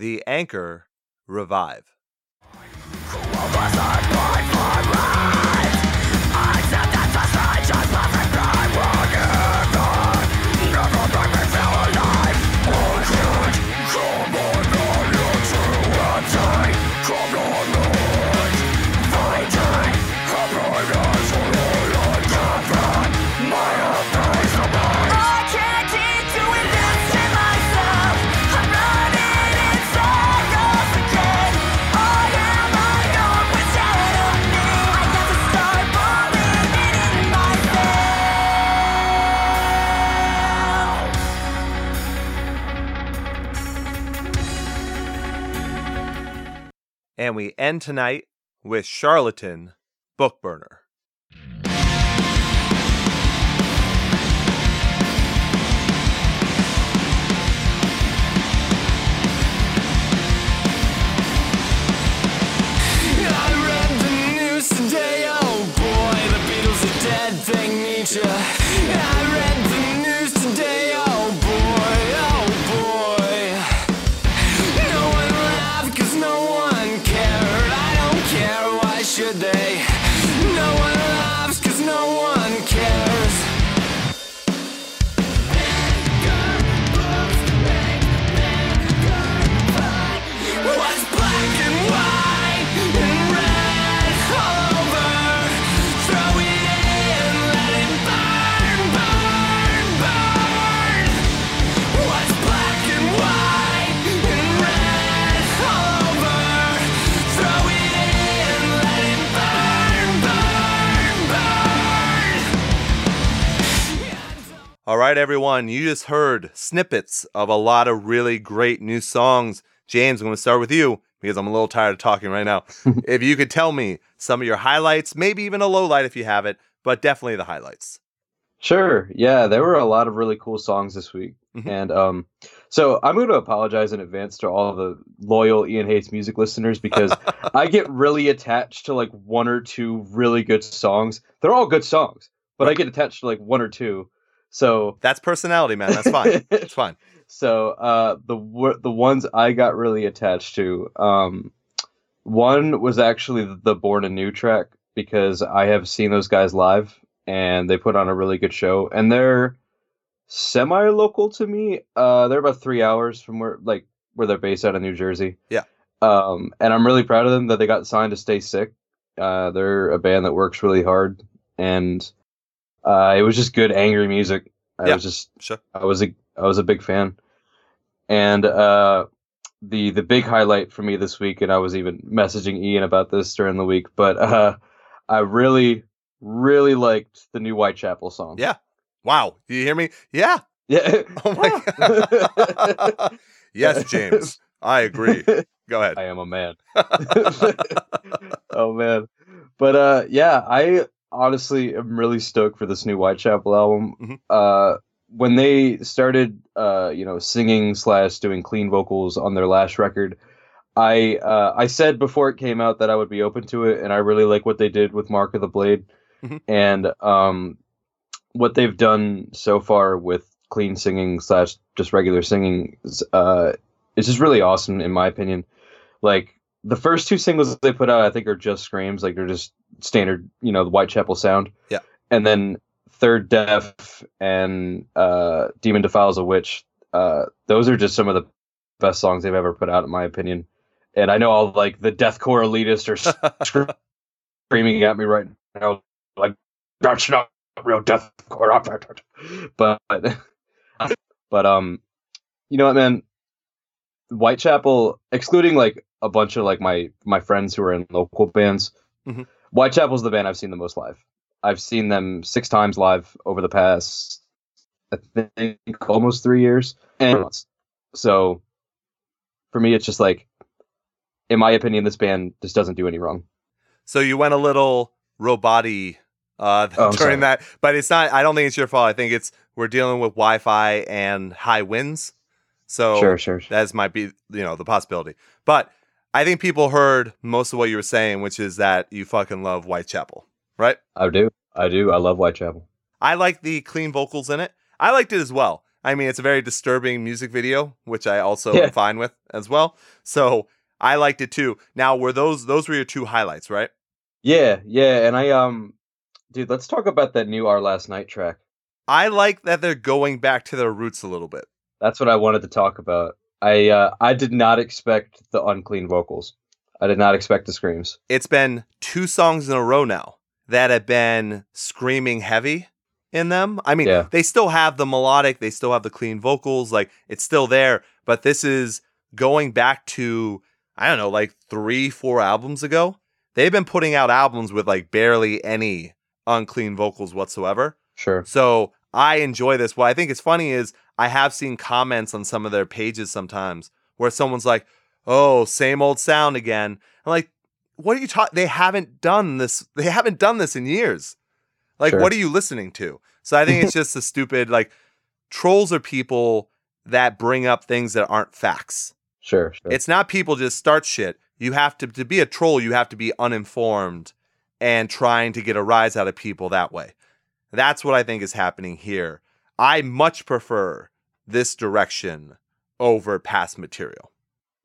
The Anchor, Revive. And we end tonight with Charlatan, Book Burner. I read the news today, All right, everyone, you just heard snippets of a lot of really great new songs. James, I'm going to start with you because I'm a little tired of talking right now. if you could tell me some of your highlights, maybe even a low light if you have it, but definitely the highlights. Sure. Yeah, there were a lot of really cool songs this week. Mhm. And um so I'm going to apologize in advance to all the loyal Ian Hates music listeners because I get really attached to like one or two really good songs. They're all good songs, but I get attached to like one or two. So That's personality, man. That's fine. it's fine. so uh the the ones I got really attached to um one was actually the Born Anew track because I have seen those guys live and they put on a really good show and they're semi local to me. Uh they're about 3 hours from where like where they're based out of New Jersey. Yeah. Um and I'm really proud of them that they got signed to Stay Sick. Uh they're a band that works really hard and uh it was just good angry music. I Yeah. was just Sure. I was a I was a big fan, and uh, the the big highlight for me this week, and I was even messaging Ian about this during the week, but uh, I really really liked the new Whitechapel song. Yeah. Wow. Do you hear me? Yeah. yeah. Oh my God. yes, James. I agree. Go ahead. I am a man. oh man, but uh, yeah, I honestly am really stoked for this new Whitechapel album. Mhm. Uh, when they started, uh, you know, singing slash doing clean vocals on their last record, I uh, I said before it came out that I would be open to it, and I really like what they did with Mark of the Blade, Mhm. and um, what they've done so far with clean singing slash just regular singing. Uh, it's just really awesome in my opinion. Like the first two singles they put out, I think are just screams. Like they're just standard, you know, the Whitechapel sound. Yeah. And then Third Depth and uh, Demon Defiles a Witch. Uh, those are just some of the best songs they've ever put out, in my opinion. And I know all like the deathcore elitists are screaming at me right now, like that's not real deathcore. But but um, you know what, man? Whitechapel, excluding like a bunch of like my my friends who are in local bands, Mhm. Whitechapel's the band I've seen the most live. I've seen them six times live over the past, I think, almost three years. And so, for me, it's just like, in my opinion, this band just doesn't do any wrong. So you went a little robot-y uh, Oh, during sorry. that, but it's not. I don't think it's your fault. I think it's we're dealing with Wi-Fi and high winds, so Sure, sure. sure. that might be you know the possibility. But I think people heard most of what you were saying, which is that you fucking love Whitechapel, right? I do. I do. I love Whitechapel. I like the clean vocals in it. I liked it as well. I mean, it's a very disturbing music video, which I also Yeah. am fine with as well. So I liked it too. Now, were those those were your two highlights, right? Yeah, yeah. And I, um, dude, let's talk about that new Our Last Night track. I like that they're going back to their roots a little bit. That's what I wanted to talk about. I, uh, I did not expect the unclean vocals. I did not expect the screams. It's been two songs in a row now that have been screaming heavy in them. I mean, Yeah. they still have the melodic, they still have the clean vocals, like it's still there, but this is going back to I don't know, like 3 4 albums ago. They've been putting out albums with like barely any unclean vocals whatsoever. Sure. So I enjoy this. What I think is funny is I have seen comments on some of their pages sometimes where someone's like, "Oh, same old sound again." I'm like, "What are you talking? They haven't done this. They haven't done this in years. Like, Sure. what are you listening to?" So I think it's just a stupid like trolls are people that bring up things that aren't facts. Sure. sure. It's not people just start shit. You have to to be a troll. You have to be uninformed and trying to get a rise out of people that way. That's what I think is happening here. I much prefer this direction over past material.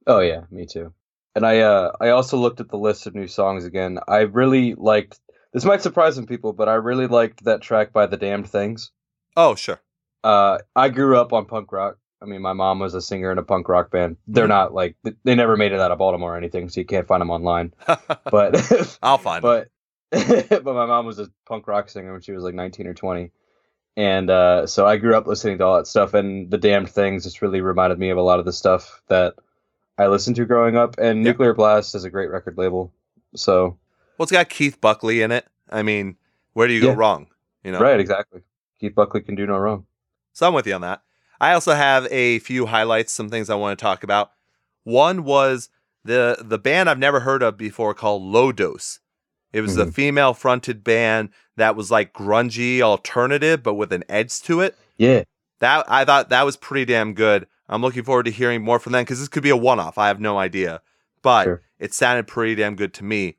Oh yeah, me too. And I uh I also looked at the list of new songs again. I really liked this might surprise some people, but I really liked that track by The Damned Things. Oh, sure. Uh I grew up on punk rock. I mean, my mom was a singer in a punk rock band. They're Mhm. not like they never made it out of Baltimore or anything, so you can't find them online. But I'll find it. but but my mom was a punk rock singer when she was like 19 or 20 and uh, so i grew up listening to all that stuff and the damned things just really reminded me of a lot of the stuff that i listened to growing up and Yeah. nuclear blast is a great record label so Well, it's got Keith Buckley in it. I mean, where do you go wrong? You know, right exactly keith buckley can do no wrong So I'm with you on that. I also have a few highlights, some things I want to talk about. One was the the band I've never heard of before called Low Dose. It was a Mhm. female fronted band that was like grungy alternative, but with an edge to it. yeah That I thought that was pretty damn good. I'm looking forward to hearing more from them because this could be a one off. I have no idea, but Sure. it sounded pretty damn good to me.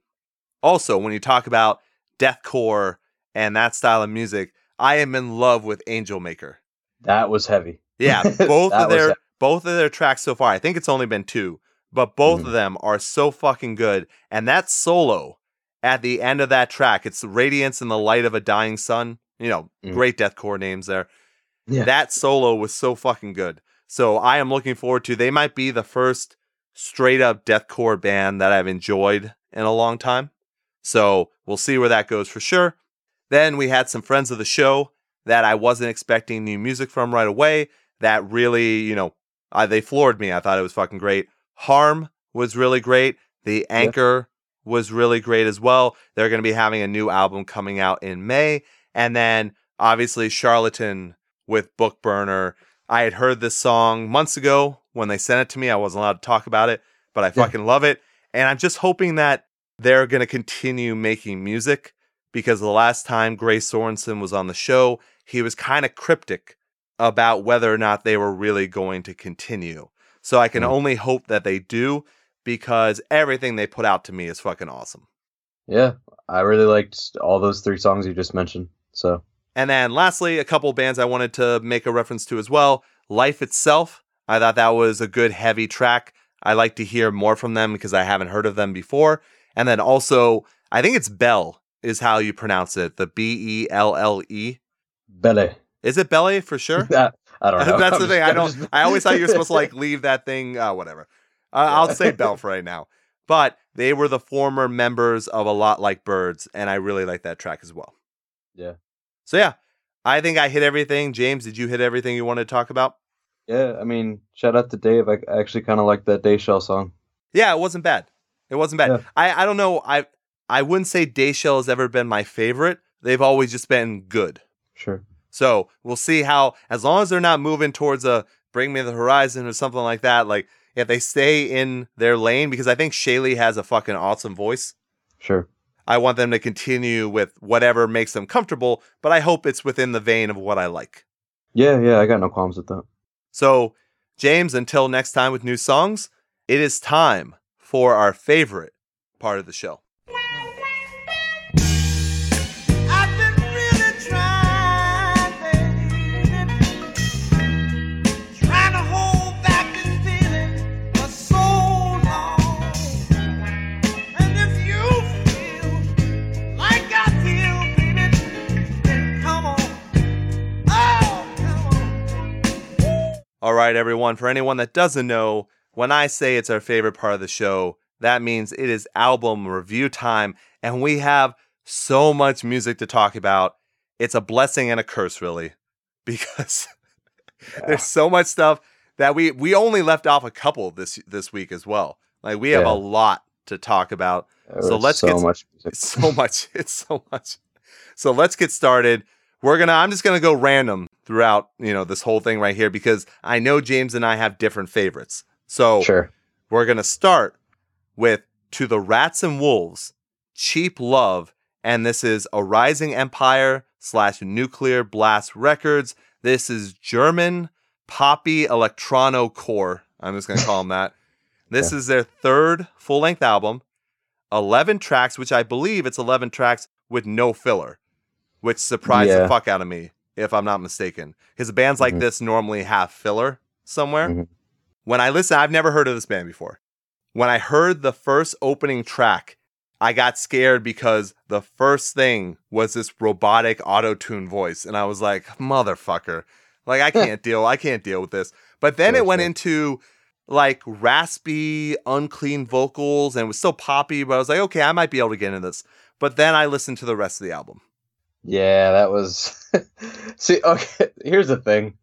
Also, when you talk about deathcore and that style of music, I am in love with Angel Maker. that was heavy Yeah, both of their both of their tracks so far. I think it's only been two, but both Mhm. of them are so fucking good. And that solo at the end of that track, it's radiance in the light of a dying sun. You know, Mhm. great deathcore names there. Yeah. That solo was so fucking good. So I am looking forward to. They might be the first straight up deathcore band that I've enjoyed in a long time. So we'll see where that goes for sure. Then we had some friends of the show that I wasn't expecting new music from right away. That really, you know, uh, they floored me. I thought it was fucking great. Harm was really great. The Anchor was really great as well. They're going to be having a new album coming out in May. And then obviously Charlatan with Book Burner. I had heard this song months ago when they sent it to me. I wasn't allowed to talk about it, but I Yeah. fucking love it. And I'm just hoping that they're going to continue making music because the last time Gray Sorensen was on the show, he was kind of cryptic about whether or not they were really going to continue. So I can Hmm. only hope that they do because everything they put out to me is fucking awesome. yeah i really liked all those three songs you just mentioned so And then lastly, a couple bands I wanted to make a reference to as well. Life itself, I thought that was a good heavy track. I like to hear more from them because I haven't heard of them before. And then also, I think it's Bell is how you pronounce it. The B E L L E. Belle. Is it Belle for sure? I don't know. That's I'm the just- thing. I I'm don't. just- I always thought you were supposed to like leave that thing. Uh, whatever. I'll say Bell for right now. But they were the former members of a lot like Birds, and I really like that track as well. Yeah. So yeah, I think I hit everything. James, did you hit everything you wanted to talk about? Yeah, I mean, shout out to Dave. I actually kind of like that Dayshell song. Yeah, it wasn't bad. It wasn't bad. Yeah. I I don't know. I I wouldn't say Dayshell has ever been my favorite. They've always just been good. Sure. So we'll see how, as long as they're not moving towards a Bring Me the Horizon or something like that, like if they stay in their lane, because I think Shayley has a fucking awesome voice. Sure. I want them to continue with whatever makes them comfortable, but I hope it's within the vein of what I like. Yeah, yeah, I got no qualms with that. So, James, until next time with new songs, it is time for our favorite part of the show. All right, everyone. For anyone that doesn't know, when I say it's our favorite part of the show, that means it is album review time, and we have so much music to talk about. It's a blessing and a curse, really, because there's so much stuff that we we only left off a couple this this week as well. Like we have Yeah. a lot to talk about. There So let's so get- much so much. It's so much. So let's get started. We're gonna. I'm just gonna go random throughout. You know this whole thing right here because I know James and I have different favorites. So Sure. we're gonna start with "To the Rats and Wolves," "Cheap Love," and this is a Rising Empire slash Nuclear Blast Records. This is German poppy electrono core. I'm just gonna call them that. This is their third full length album. 11 tracks, which I believe it's 11 tracks with no filler, which surprised the fuck out of me, if I'm not mistaken. Because bands like Mhm. this normally have filler somewhere. Mhm. When I listen, I've never heard of this band before. When I heard the first opening track, I got scared because the first thing was this robotic auto tune voice. And I was like, motherfucker. Like, I can't deal. I can't deal with this. But then Sure, it went into like raspy, unclean vocals and it was still poppy, but I was like, okay, I might be able to get into this. But then I listened to the rest of the album. Yeah, that was. See, okay. Here's the thing.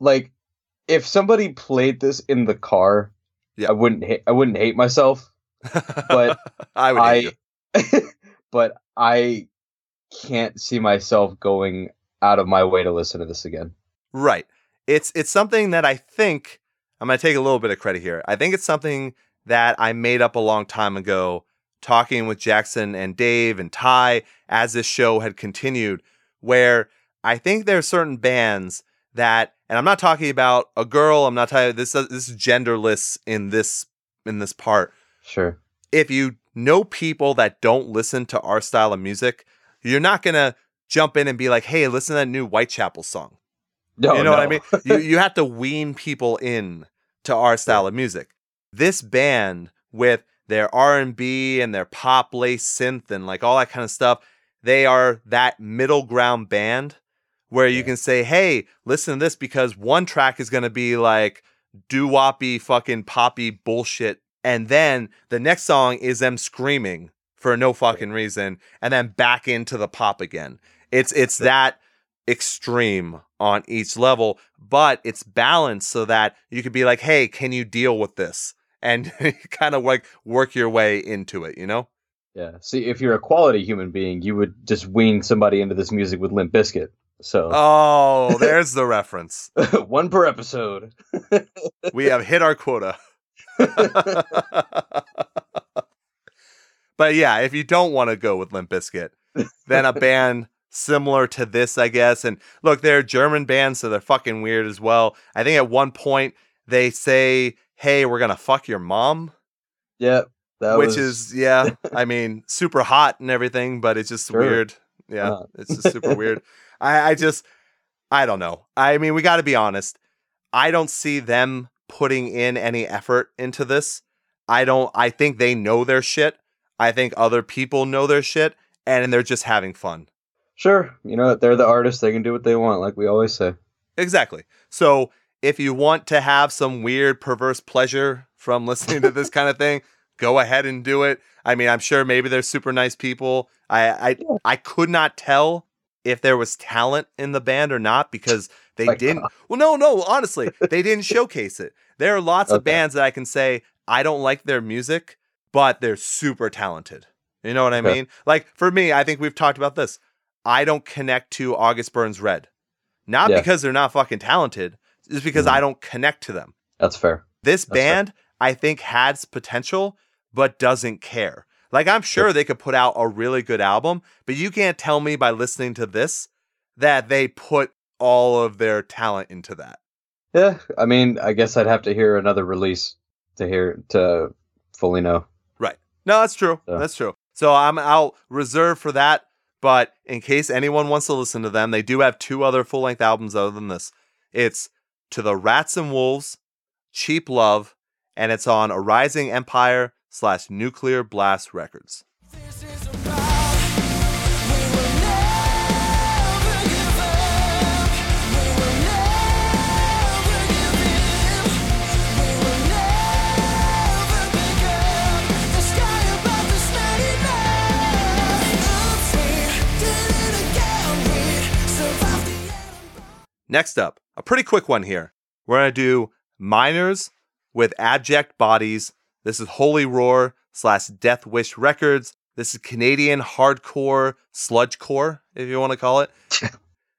Like, if somebody played this in the car, Yeah. I wouldn't. Ha- I wouldn't hate myself. But I would I, but I can't see myself going out of my way to listen to this again. Right. It's it's something that I think I'm gonna take a little bit of credit here. I think it's something that I made up a long time ago, talking with Jackson and Dave and Ty as this show had continued, where I think there are certain bands that, and I'm not talking about a girl. I'm not talking this. This is genderless in this in this part. Sure. if you know people that don't listen to our style of music, you're not gonna jump in and be like, "Hey, listen to that new Whitechapel song." No, you know what I mean? you you have to wean people in to our style of music. This band with their R&B and their pop lace synth and like all that kind of stuff, they are that middle ground band where you Yeah. can say, "Hey, listen to this because one track is going to be like doo-woppy fucking poppy bullshit and then the next song is them screaming for no fucking reason and then back into the pop again. It's it's that extreme on each level, but it's balanced so that you could be like, "Hey, can you deal with this?" And kind of like work your way into it, you know? Yeah. See, if you're a quality human being, you would just wean somebody into this music with Limp Bizkit. So Oh, there's the reference. one per episode. We have hit our quota. but yeah, if you don't want to go with Limp Bizkit, then a band similar to this, I guess. And look, they're German bands, so they're fucking weird as well. I think at one point they say, "Hey, we're gonna fuck your mom," Yeah. That which was, is yeah, I mean, super hot and everything, but it's just Sure. weird. Yeah, Uh. it's just super weird. I, I just, I don't know. I mean, we got to be honest. I don't see them putting in any effort into this. I don't, I think they know their shit. I think other people know their shit and they're just having fun. Sure, you know they're the artists; they can do what they want, like we always say. Exactly. So if you want to have some weird, perverse pleasure from listening to this kind of thing, go ahead and do it. I mean, I'm sure maybe they're super nice people. I I, I could not tell if there was talent in the band or not because they Like, didn't. Well, no, no, honestly, they didn't showcase it. There are lots of bands that I can say I don't like their music, but they're super talented. You know what I Okay. mean? Like for me, I think we've talked about this. I don't connect to August Burns Red. Not Yeah. because they're not fucking talented, it's because Mhm. I don't connect to them. That's fair. This That's fair. band, I think, has potential, but doesn't care. Like, I'm sure they could put out a really good album, but you can't tell me by listening to this that they put all of their talent into that. Yeah, I mean, I guess I'd have to hear another release to hear to fully know. Right. No, that's true. Yeah. That's true. So I'm I'll reserve for that. But in case anyone wants to listen to them, they do have two other full length albums other than this. It's To the Rats and Wolves, Cheap Love, and it's on a Rising Empire slash Nuclear Blast Records. This is about we will never give up. We will never give in. We will never pick up the sky above the smiting us. We did it again. We survived the atom. Next up, a pretty quick one here. We're going to do Miners with Abject Bodies. This is Holy Roar slash Death Wish Records. This is Canadian hardcore sludgecore, if you want to call it.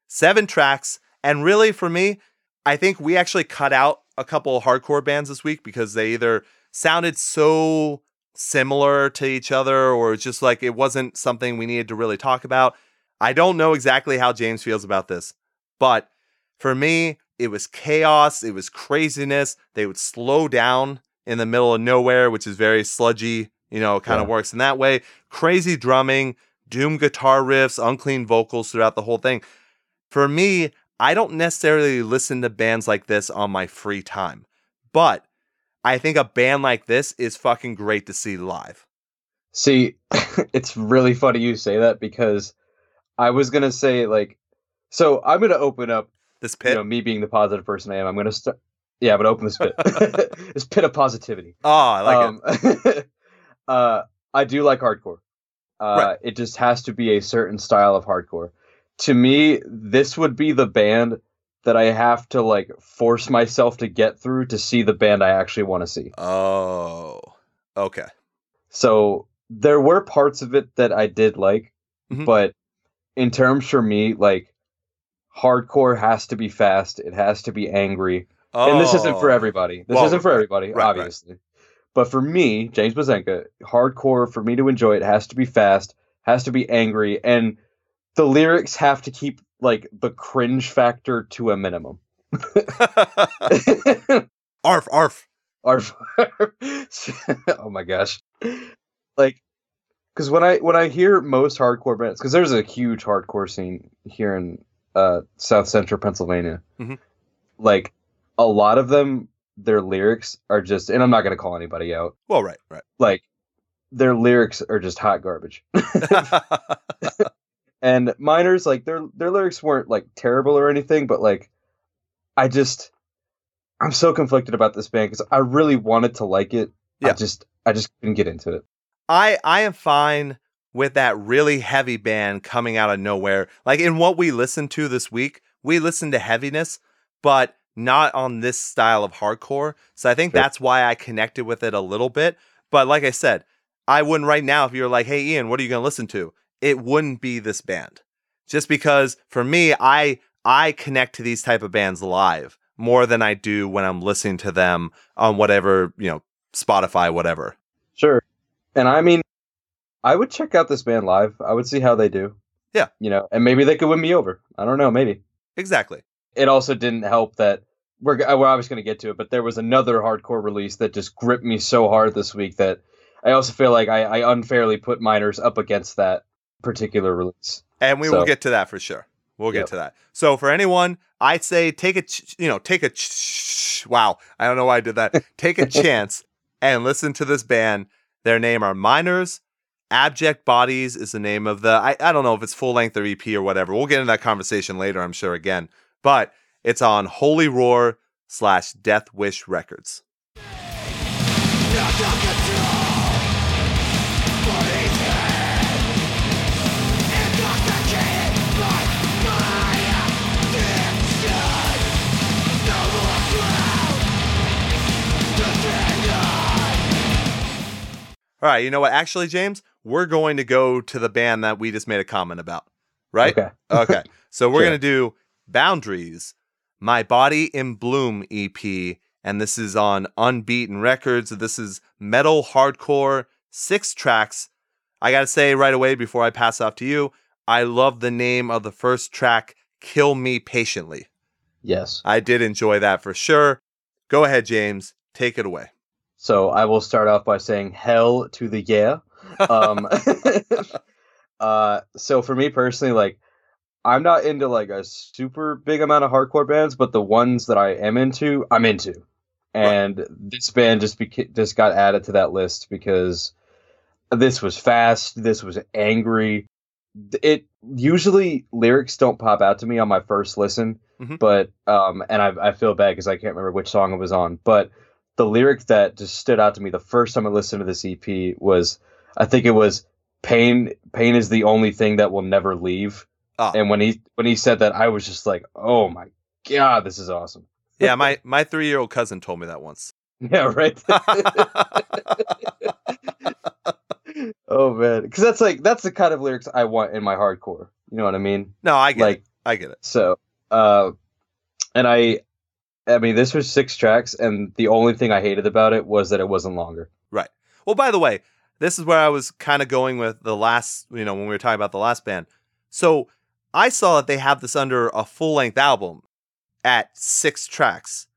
Seven tracks. And really, for me, I think we actually cut out a couple of hardcore bands this week because they either sounded so similar to each other or it's just like it wasn't something we needed to really talk about. I don't know exactly how James feels about this, but for me, it was chaos, it was craziness. They would slow down in the middle of nowhere, which is very sludgy, you know, kind of Yeah. works in that way. Crazy drumming, doom guitar riffs, unclean vocals throughout the whole thing. For me, I don't necessarily listen to bands like this on my free time, but I think a band like this is fucking great to see live. See, it's really funny you say that because I was gonna say like, so I'm gonna open up. This pit. You know, me being the positive person I am, I'm gonna start. Yeah, I'm gonna open this pit. this pit of positivity. oh, I like it. um, uh, I do like hardcore. Uh, Right. It just has to be a certain style of hardcore. To me, this would be the band that I have to like force myself to get through to see the band I actually want to see. Oh, okay. So there were parts of it that I did like, Mhm. but in terms for me, like hardcore has to be fast. It has to be angry. And this isn't for Oh. everybody. This Well, isn't for everybody, right, right. obviously. But for me, James Bazenka, hardcore for me to enjoy it has to be fast, has to be angry, and the lyrics have to keep like the cringe factor to a minimum. arf, arf. arf. oh my gosh. Like cuz when I when I hear most hardcore bands cuz there's a huge hardcore scene here in uh South Central Pennsylvania. Mhm. Like a lot of them their lyrics are just and I'm not going to call anybody out. Well, right, right. Like their lyrics are just hot garbage. and miners like their their lyrics weren't like terrible or anything but like i just i'm so conflicted about this band because i really wanted to like it i Yeah. just i just couldn't get into it I I am fine with that really heavy band coming out of nowhere. Like in what we listened to this week, we listened to heaviness, but not on this style of hardcore. So I think Sure. that's why I connected with it a little bit. But like I said, I wouldn't right now if you were like, "Hey Ian, what are you going to listen to?" It wouldn't be this band. Just because for me, I I connect to these type of bands live more than I do when I'm listening to them on whatever, you know, Spotify whatever. sure and i mean i would check out this band live i would see how they do Yeah. you know and maybe they could win me over i don't know maybe Exactly. it also didn't help that we're, we're obviously going to get to it, but there was another hardcore release that just gripped me so hard this week that I also feel like I, I unfairly put miners up against that particular release. And we will get to that for sure. We'll get Yep. to that. So for anyone, I'd say take a ch- you know take a ch- wow. I don't know why I did that. Take a chance and listen to this band. Their name are Miners. Abject Bodies is the name of the. I, I don't know if it's full length or EP or whatever. We'll get into that conversation later, I'm sure again. But it's on Holy Roar slash Death Wish Records. All right, you know what? Actually, James, we're going to go to the band that we just made a comment about, right? Okay. Okay. So we're Sure. going to do Boundaries, My Body in Bloom EP, and this is on Unbeaten Records. This is metal hardcore, six tracks. I got to say right away before I pass off to you, I love the name of the first track, Kill Me Patiently. Yes. I did enjoy that for sure. Go ahead, James. Take it away. So I will start off by saying hell to the yeah. Um, uh, so for me personally, like I'm not into like a super big amount of hardcore bands, but the ones that I am into, I'm into. And this band just beca- just got added to that list because this was fast, this was angry. It usually lyrics don't pop out to me on my first listen, Mhm. but um, and I, I feel bad because I can't remember which song it was on, but the lyric that just stood out to me the first time I listened to this EP was I think it was pain pain is the only thing that will never leave. Ah. And when he when he said that I was just like, "Oh my god, this is awesome." Yeah, my, my three year old cousin told me that once. Yeah, right. oh man, cuz that's like that's the kind of lyrics I want in my hardcore. You know what I mean? no, I get Like it. I get it. so uh and I I mean, this was six tracks and the only thing I hated about it was that it wasn't longer. Right. Well, by the way, this is where I was kind of going with the last, you know, when we were talking about the last band. So I saw that they have this under a full length album at six tracks.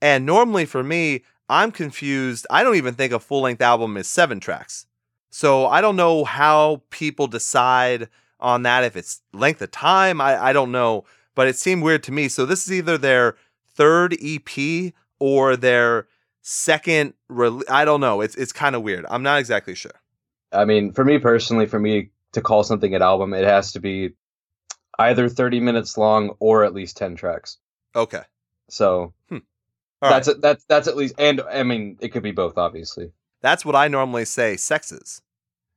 And normally for me, I'm confused. I don't even think a full length album is seven tracks. So I don't know how people decide on that, if it's length of time. I, I don't know. But it seemed weird to me. So this is either their third EP or their second rele- I don't know. It's it's kind of weird. I'm not exactly sure. I mean, for me personally, for me to call something an album, it has to be either 30 minutes long or at least 10 tracks. Okay. So hmm. All that's right. it. That's that's at least, and I mean, it could be both, obviously. That's what I normally say sexes.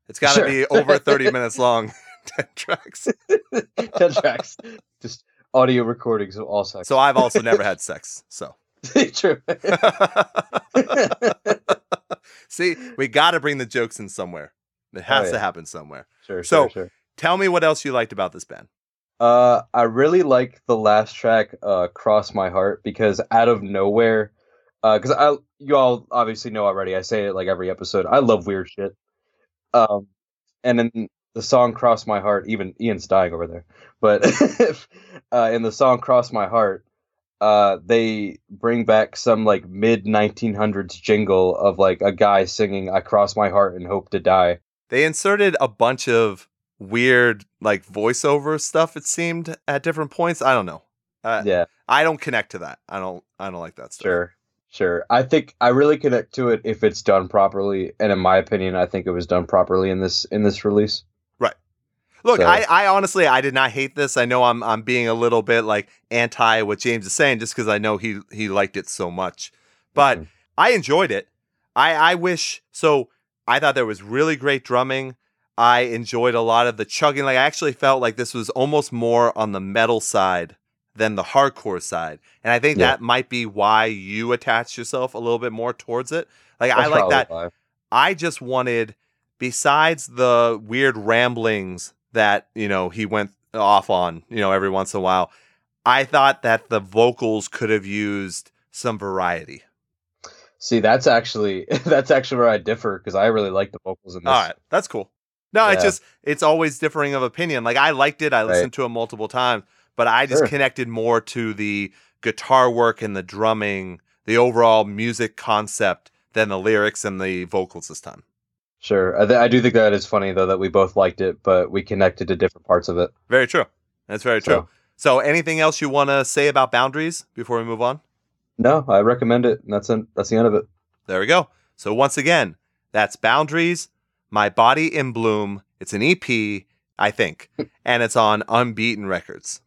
It's got to Sure. be over 30 minutes long, 10 tracks. 10 tracks, just audio recordings of all sex. So I've also never had sex. So true. See, we got to bring the jokes in somewhere. It has Oh, to happen somewhere. sure. So- sure, sure. Tell me what else you liked about this band. Uh, I really like the last track, uh, "Cross My Heart," because out of nowhere, uh, because I you all obviously know already. I say it like every episode. I love weird shit. Um, and then the song "Cross My Heart," even Ian's dying over there, but uh, in the song "Cross My Heart," uh, they bring back some like mid 1900s jingle of like a guy singing "I cross my heart and hope to die." They inserted a bunch of weird like voiceover stuff it seemed at different points. I don't know. Uh, yeah. I don't connect to that. I don't I don't like that stuff. Sure, sure. I think I really connect to it if it's done properly, and in my opinion, I think it was done properly in this in this release. Look, So- I, I honestly I did not hate this. I know I'm I'm being a little bit like anti what James is saying just because I know he he liked it so much. But Mhm. I enjoyed it. I I wish so I thought there was really great drumming. I enjoyed a lot of the chugging. Like I actually felt like this was almost more on the metal side than the hardcore side. And I think Yeah. that might be why you attached yourself a little bit more towards it. Like I like that why. I just wanted, besides the weird ramblings that, you know, he went off on, you know, every once in a while, I thought that the vocals could have used some variety. See, that's actually that's actually where I differ because I really like the vocals in this. All right, that's cool. No, it's just, it's always differing of opinion. Like, I liked it, I listened to it multiple times, but I just Sure. connected more to the guitar work and the drumming, the overall music concept than the lyrics and the vocals this time. Sure, I, th- I do think that is funny though that we both liked it, but we connected to different parts of it. Very true. That's very true. So, So, anything else you want to say about boundaries before we move on? No, I recommend it. And that's it. That's the end of it. There we go. So, once again, that's Boundaries, My Body in Bloom. It's an EP, I think, and it's on Unbeaten Records.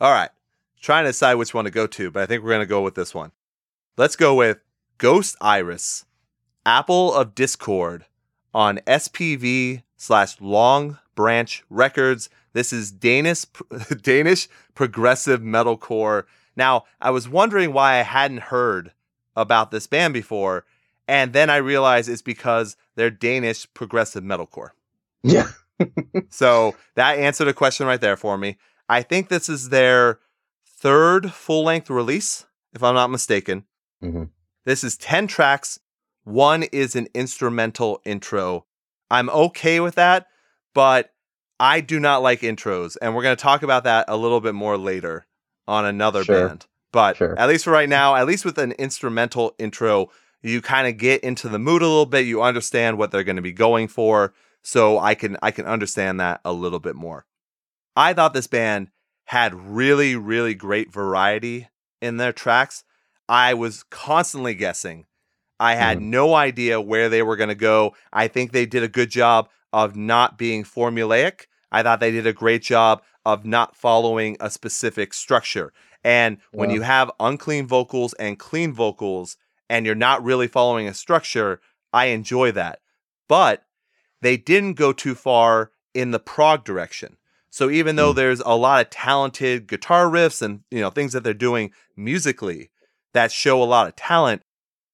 All right. Trying to decide which one to go to, but I think we're going to go with this one. Let's go with Ghost Iris, Apple of Discord on SPV slash Long Branch Records. This is Danish, Danish progressive metalcore. Now, I was wondering why I hadn't heard about this band before, and then I realized it's because they're Danish progressive metalcore. Yeah. So that answered a question right there for me. I think this is their third full length release, if I'm not mistaken. Mhm. This is 10 tracks. One is an instrumental intro. I'm okay with that, but I do not like intros. And we're going to talk about that a little bit more later on another Sure. band. But Sure. at least for right now, at least with an instrumental intro, you kind of get into the mood a little bit. You understand what they're going to be going for so I can I can understand that a little bit more. I thought this band had really really great variety in their tracks. I was constantly guessing. I had mm. no idea where they were going to go. I think they did a good job of not being formulaic. I thought they did a great job of not following a specific structure. And when Yeah. you have unclean vocals and clean vocals and you're not really following a structure, I enjoy that. But they didn't go too far in the prog direction. So even though there's a lot of talented guitar riffs and you know things that they're doing musically that show a lot of talent,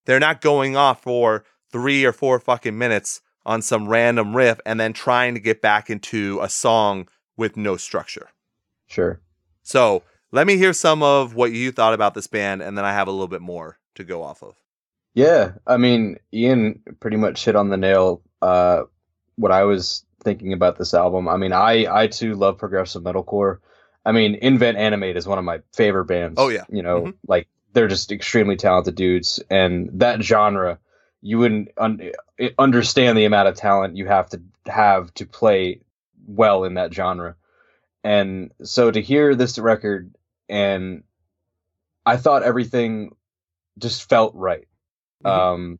they're not going off for 3 or 4 fucking minutes on some random riff and then trying to get back into a song with no structure. Sure. So, let me hear some of what you thought about this band and then I have a little bit more to go off of. Yeah, I mean, Ian pretty much hit on the nail. Uh, what I was thinking about this album. I mean, I I too love progressive metalcore. I mean, Invent Animate is one of my favorite bands. Oh, yeah. you know, Mhm. like they're just extremely talented dudes, and that genre, you wouldn't un- understand the amount of talent you have to have to play well in that genre. And so to hear this record, and I thought everything just felt right. Mhm. Um,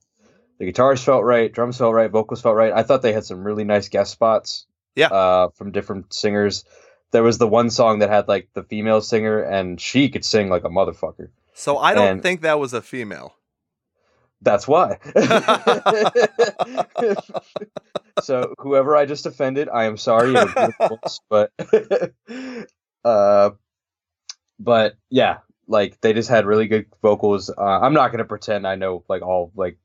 the guitars felt right, drums felt right, vocals felt right. I thought they had some really nice guest spots. Yeah. Uh, from different singers. There was the one song that had like the female singer, and she could sing like a motherfucker. So, I don't And- think that was a female. That's why. so whoever I just offended, I am sorry. you have beautiful voice, but uh, but yeah, like they just had really good vocals. Uh, I'm not gonna pretend I know like all like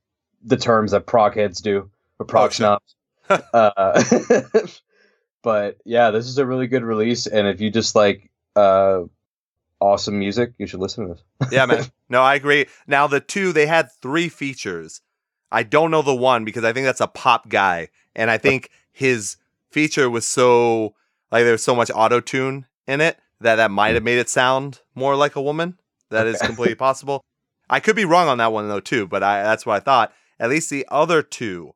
the terms that prog heads do or prog Oh, snobs. uh, but yeah, this is a really good release, and if you just like uh, awesome music, you should listen to this. yeah, man. No, I agree. Now the two they had three features. I don't know the one because I think that's a pop guy, and I think his feature was so like there was so much auto tune in it that that might have made it sound more like a woman. That is Okay. completely possible. I could be wrong on that one though too, but I that's what I thought. At least the other two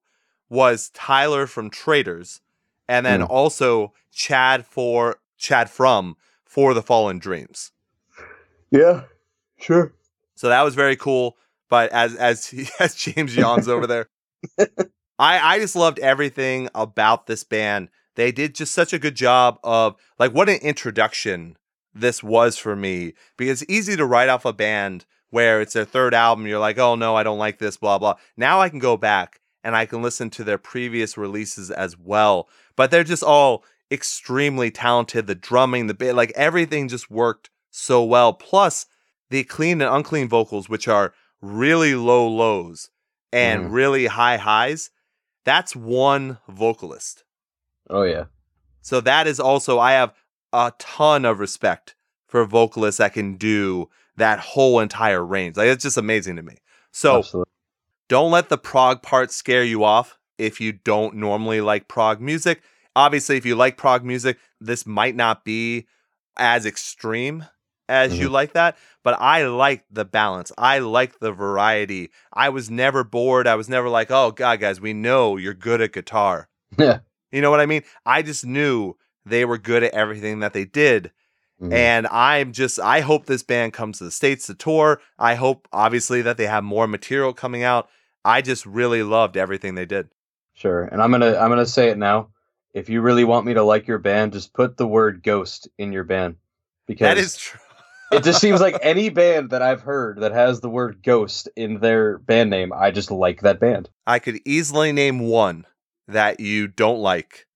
was Tyler from Traitors, and then Hmm. also Chad for Chad from For the Fallen Dreams. Yeah, sure. So that was very cool. But as as he, as James yawns over there, I I just loved everything about this band. They did just such a good job of like what an introduction this was for me because it's easy to write off a band where it's their third album. You're like, oh no, I don't like this, blah blah. Now I can go back and I can listen to their previous releases as well. But they're just all extremely talented. The drumming, the bit, like everything just worked so well. Plus the clean and unclean vocals, which are really low lows and Mhm. really high highs, that's one vocalist. Oh yeah. So that is also I have a ton of respect for vocalists that can do that whole entire range. Like it's just amazing to me. So Absolutely. don't let the prog part scare you off if you don't normally like prog music. Obviously, if you like prog music, this might not be as extreme as you mm-hmm. like that, but I like the balance. I like the variety. I was never bored. I was never like, oh, God, guys, we know you're good at guitar. Yeah. You know what I mean? I just knew they were good at everything that they did. Mhm. And I'm just, I hope this band comes to the States to tour. I hope, obviously, that they have more material coming out. I just really loved everything they did. Sure. And I'm gonna I'm gonna say it now. If you really want me to like your band, just put the word ghost in your band. Because That is true. it just seems like any band that I've heard that has the word ghost in their band name, I just like that band. I could easily name one that you don't like,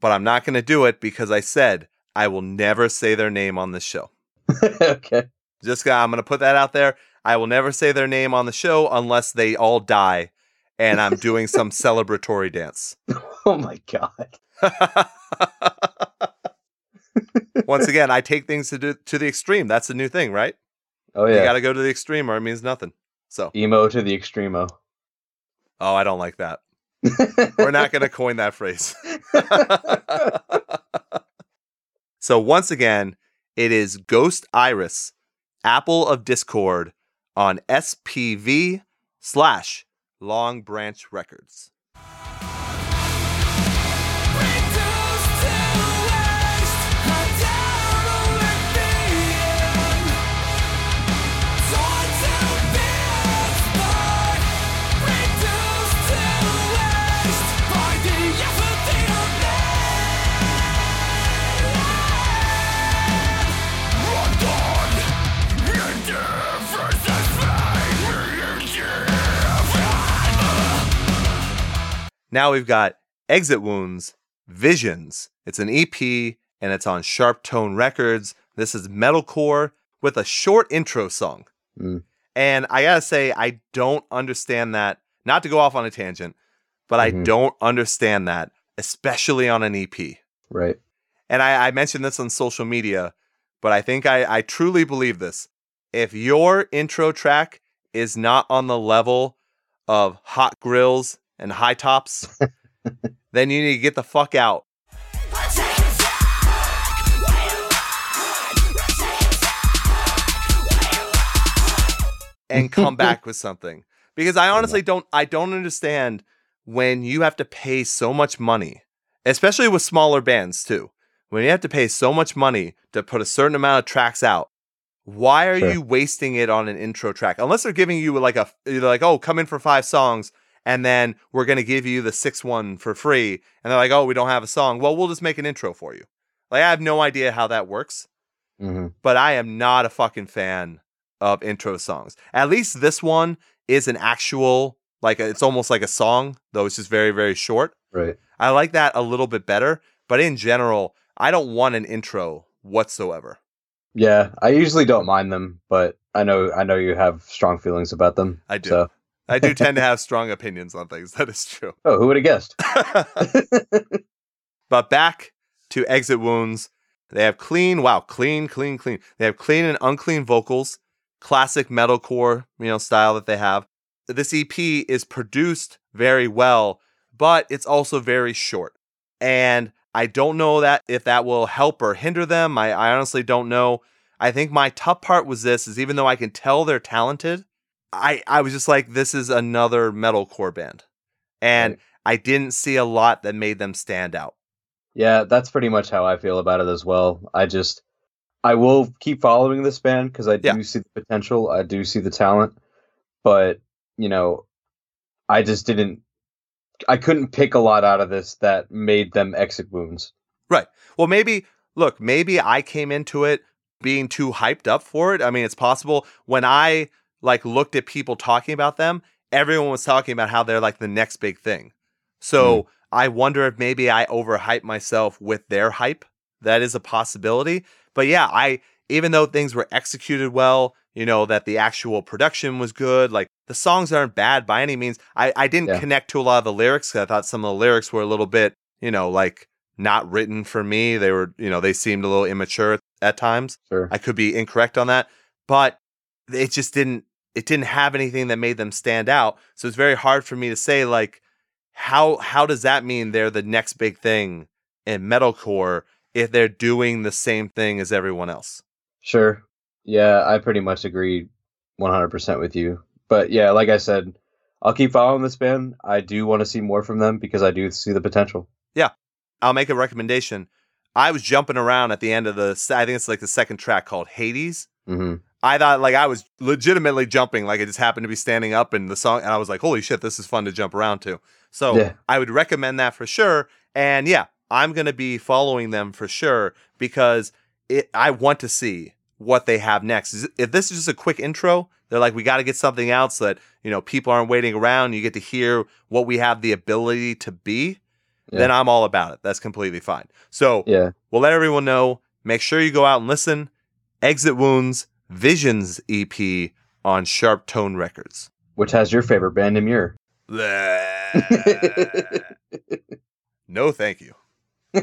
but I'm not going to do it because I said I will never say their name on this show. okay. Just uh, gonna, I'm going to put that out there. I will never say their name on the show unless they all die and I'm doing some celebratory dance. Oh my god. Once again, I take things to do, to the extreme. That's the new thing, right? Oh yeah. You got to go to the extreme or it means nothing. So, Emo to the extremo. oh, I don't like that. We're not going to coin that phrase. So once again, it is Ghost Iris, Apple of Discord on SPV slash Long Branch Records. Now we've got Exit Wounds, Visions. It's an EP and it's on Sharp Tone Records. This is metalcore with a short intro song. Mm. And I gotta say, I don't understand that. Not to go off on a tangent, but I Mhm. don't understand that, especially on an EP. Right. And I, I mentioned this on social media, but I think I, I truly believe this. If your intro track is not on the level of hot grills and high tops, then you need to get the fuck out. and come back with something. Because i honestly don't i don't understand when you have to pay so much money especially with smaller bands too. When you have to pay so much money to put a certain amount of tracks out why are Sure. you wasting it on an intro track? Unless they're giving you like a they're like oh come in for five songs and then we're going to give you the sixth one for free and they're like oh we don't have a song well we'll just make an intro for you like i have no idea how that works hmm but I am not a fucking fan of intro songs. At least this one is an actual like it's almost like a song, though it's just very very short. Right. I like that a little bit better, but in general, I don't want an intro whatsoever. Yeah. I usually don't mind them, but I know I know you have strong feelings about them. I do. So. I do tend to have strong opinions on things. That is true. Oh, who would have guessed? but back to Exit Wounds. They have clean, wow, clean, clean, clean. They have clean and unclean vocals, classic metalcore, you know, style that they have. This EP is produced very well, but it's also very short. And I don't know that if that will help or hinder them. I, I honestly don't know. I think my tough part was this is even though I can tell they're talented, I, I was just like, this is another metalcore band. And Right. I didn't see a lot that made them stand out. Yeah, that's pretty much how I feel about it as well. I just I will keep following this band because I do Yeah. see the potential. I do see the talent, but you know, I just didn't. I couldn't pick a lot out of this that made them exit wounds. Right. Well, maybe look, maybe I came into it being too hyped up for it. I mean, it's possible when I like looked at people talking about them, everyone was talking about how they're like the next big thing. So hmm. I wonder if maybe I overhyped myself with their hype. That is a possibility. But yeah, I even though things were executed well, you know, that the actual production was good, like the songs aren't bad by any means. I, I didn't Yeah. connect to a lot of the lyrics I thought some of the lyrics were a little bit, you know, like not written for me. They were, you know, they seemed a little immature at times. Sure. I could be incorrect on that, but it just didn't it didn't have anything that made them stand out. So it's very hard for me to say like how how does that mean they're the next big thing in metalcore if they're doing the same thing as everyone else? Sure. Yeah, I pretty much agree 100% with you. But yeah, like I said, I'll keep following this band. I do want to see more from them because I do see the potential. Yeah. I'll make a recommendation. I was jumping around at the end of the I think it's like the second track called Hades. hmm I thought like I was legitimately jumping, like I just happened to be standing up in the song, and I was like, "Holy shit, this is fun to jump around to." So Yeah. I would recommend that for sure. And yeah, I'm gonna be following them for sure because it. I want to see what they have next. If this is just a quick intro, they're like, we got to get something out so that you know people aren't waiting around. You get to hear what we have the ability to be. Then I'm all about it. That's completely fine. So Yeah. We'll let everyone know. Make sure you go out and listen. Exit Wounds Visions EP on Sharp Tone Records. Which has your favorite band in your? no, thank you.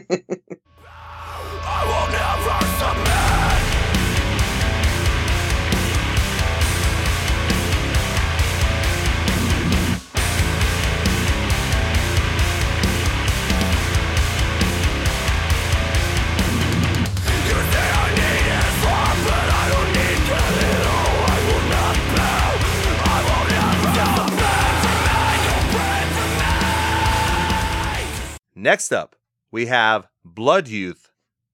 Next up, we have Blood Youth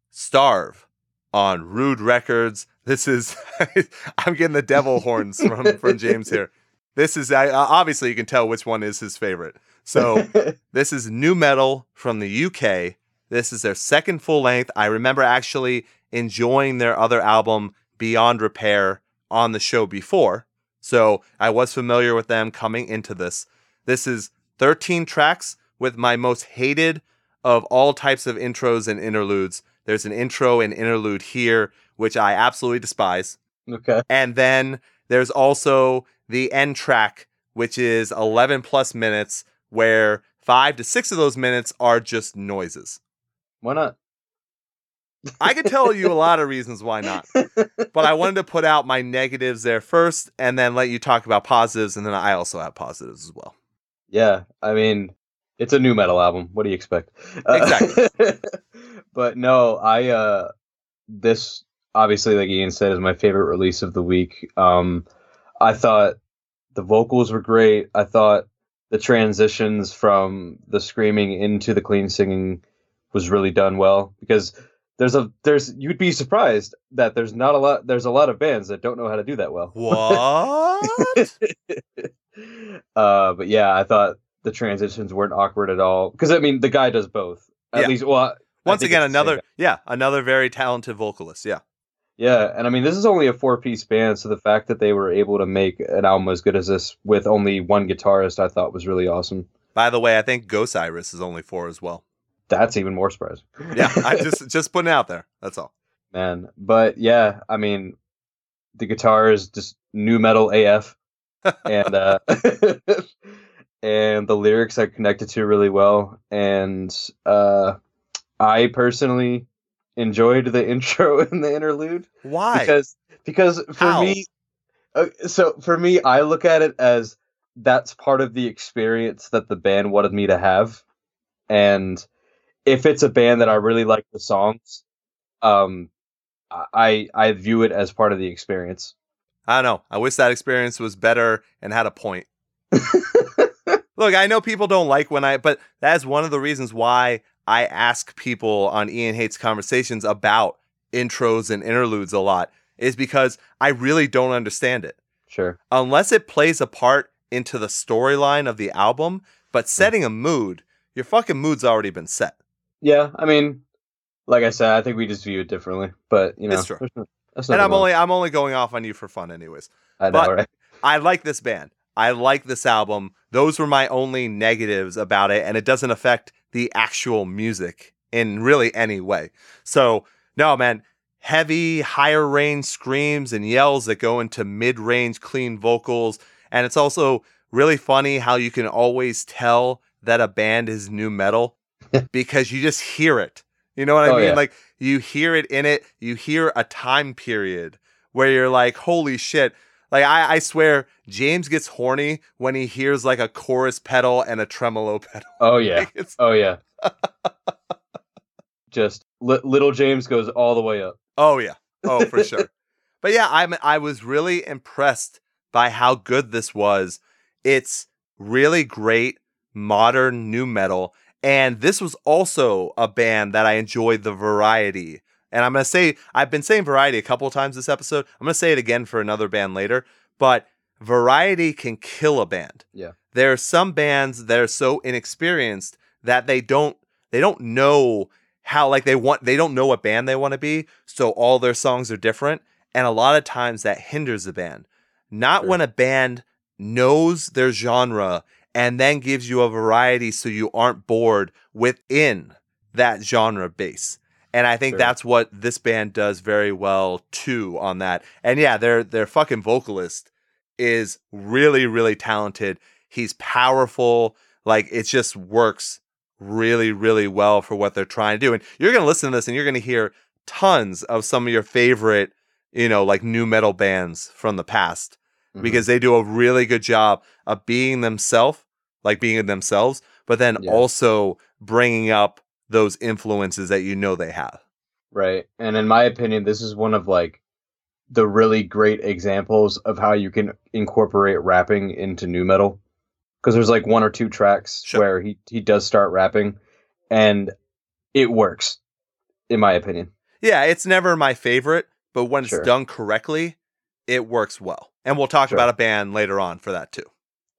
Starve on Rude Records. This is, I'm getting the devil horns from, from James here. This is, I, uh, obviously, you can tell which one is his favorite. So, this is nu metal from the UK. This is their second full length. I remember actually enjoying their other album, Beyond Repair, on the show before. So I was familiar with them coming into this. This is 13 tracks with my most hated of all types of intros and interludes. There's an intro and interlude here, which I absolutely despise. okay. And then there's also the end track, which is 11 plus minutes, where five to six of those minutes are just noises. Why not? I could tell you a lot of reasons why not, but I wanted to put out my negatives there first and then let you talk about positives. And then I also have positives as well. Yeah, I mean, it's a nu metal album. What do you expect? Uh, but no, I uh this obviously like Ian said is my favorite release of the week. Um I thought the vocals were great. I thought the transitions from the screaming into the clean singing was really done well because there's a there's you'd be surprised that there's not a lot there's a lot of bands that don't know how to do that well. What? uh, but yeah, I thought the transitions weren't awkward at all. Because I mean, the guy does both. At Yeah. least, well, Once again, it's the same another, yeah, another very talented vocalist. Yeah. Yeah, and I mean, this is only a four-piece band, so the fact that they were able to make an album as good as this with only one guitarist, I thought was really awesome. By the way, I think Ghost Iris is only four as well. That's even more surprising. Yeah. I just, just putting it out there. That's all. man. But yeah, I mean, the guitar is just nu metal AF, and uh, and the lyrics are connected to really well. And uh, I personally enjoyed the intro and the interlude Why? because because for How? me, uh, so for me, I look at it as that's part of the experience that the band wanted me to have, and if it's a band that I really like the songs, um, I I view it as part of the experience. I don't know. I wish that experience was better and had a point. Look, I know people don't like when I, but that's one of the reasons why I ask people on Ian Hates Conversations about intros and interludes a lot, is because I really don't understand it. Sure. Unless it plays a part into the storyline of the album, but hmm. setting a mood, your fucking mood's already been set. Yeah, I mean, like I said, I think we just view it differently. But you know, It's true. that's And I'm only I'm only going off on you for fun anyways. I know, but- right? I like this band. I like this album. Those were my only negatives about it, and it doesn't affect the actual music in really any way. So, no, man, heavy, higher range screams and yells that go into mid range, clean vocals. And it's also really funny how you can always tell that a band is nu metal because you just hear it. You know what I Oh, mean? yeah. Like, you hear it in it, you hear a time period where you're like, holy shit. Like I, I swear, James gets horny when he hears like a chorus pedal and a tremolo pedal. Oh yeah. Like, Oh yeah. Just li- little James goes all the way up. oh yeah. Oh for sure. But yeah, I'm I was really impressed by how good this was. It's really great modern nu metal. And this was also a band that I enjoyed the variety. And I'm going to say, I've been saying variety a couple times this episode. I'm going to say it again for another band later. But variety can kill a band. Yeah. There are some bands that are so inexperienced that they don't they don't know how like they want they don't know what band they want to be so all their songs are different and a lot of times that hinders the band not Sure. when a band knows their genre and then gives you a variety so you aren't bored within that genre base and i think Sure. that's what this band does very well too on that and yeah their their fucking vocalist is really really talented he's powerful like it just works really really well for what they're trying to do and you're going to listen to this and you're going to hear tons of some of your favorite you know like nu metal bands from the past Mhm. because they do a really good job of being themselves like being themselves but then Yeah. also bringing up those influences that you know they have Right. And in my opinion, this is one of like the really great examples of how you can incorporate rapping into nu metal. Because there's like one or two tracks Sure. where he, he does start rapping and it works, in my opinion. yeah it's never my favorite but when Sure. it's done correctly it works well and we'll talk Sure. about a band later on for that too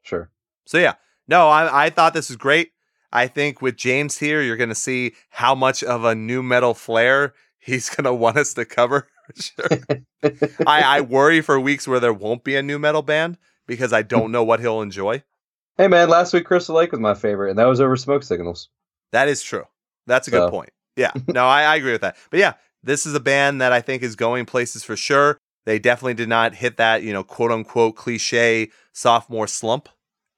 Sure. So yeah, no, I I thought this was great. I think with James here, you're gonna see how much of a nu metal flair he's gonna want us to cover. Sure. I I worry for weeks where there won't be a nu metal band because I don't know what he'll enjoy. Hey man, last week Crystal Lake was my favorite, and that was over Smoke Signals. That is true. That's a good So. point. Yeah, no, I, I agree with that. But yeah, this is a band that I think is going places for sure. They definitely did not hit that, you know, quote unquote cliche sophomore slump.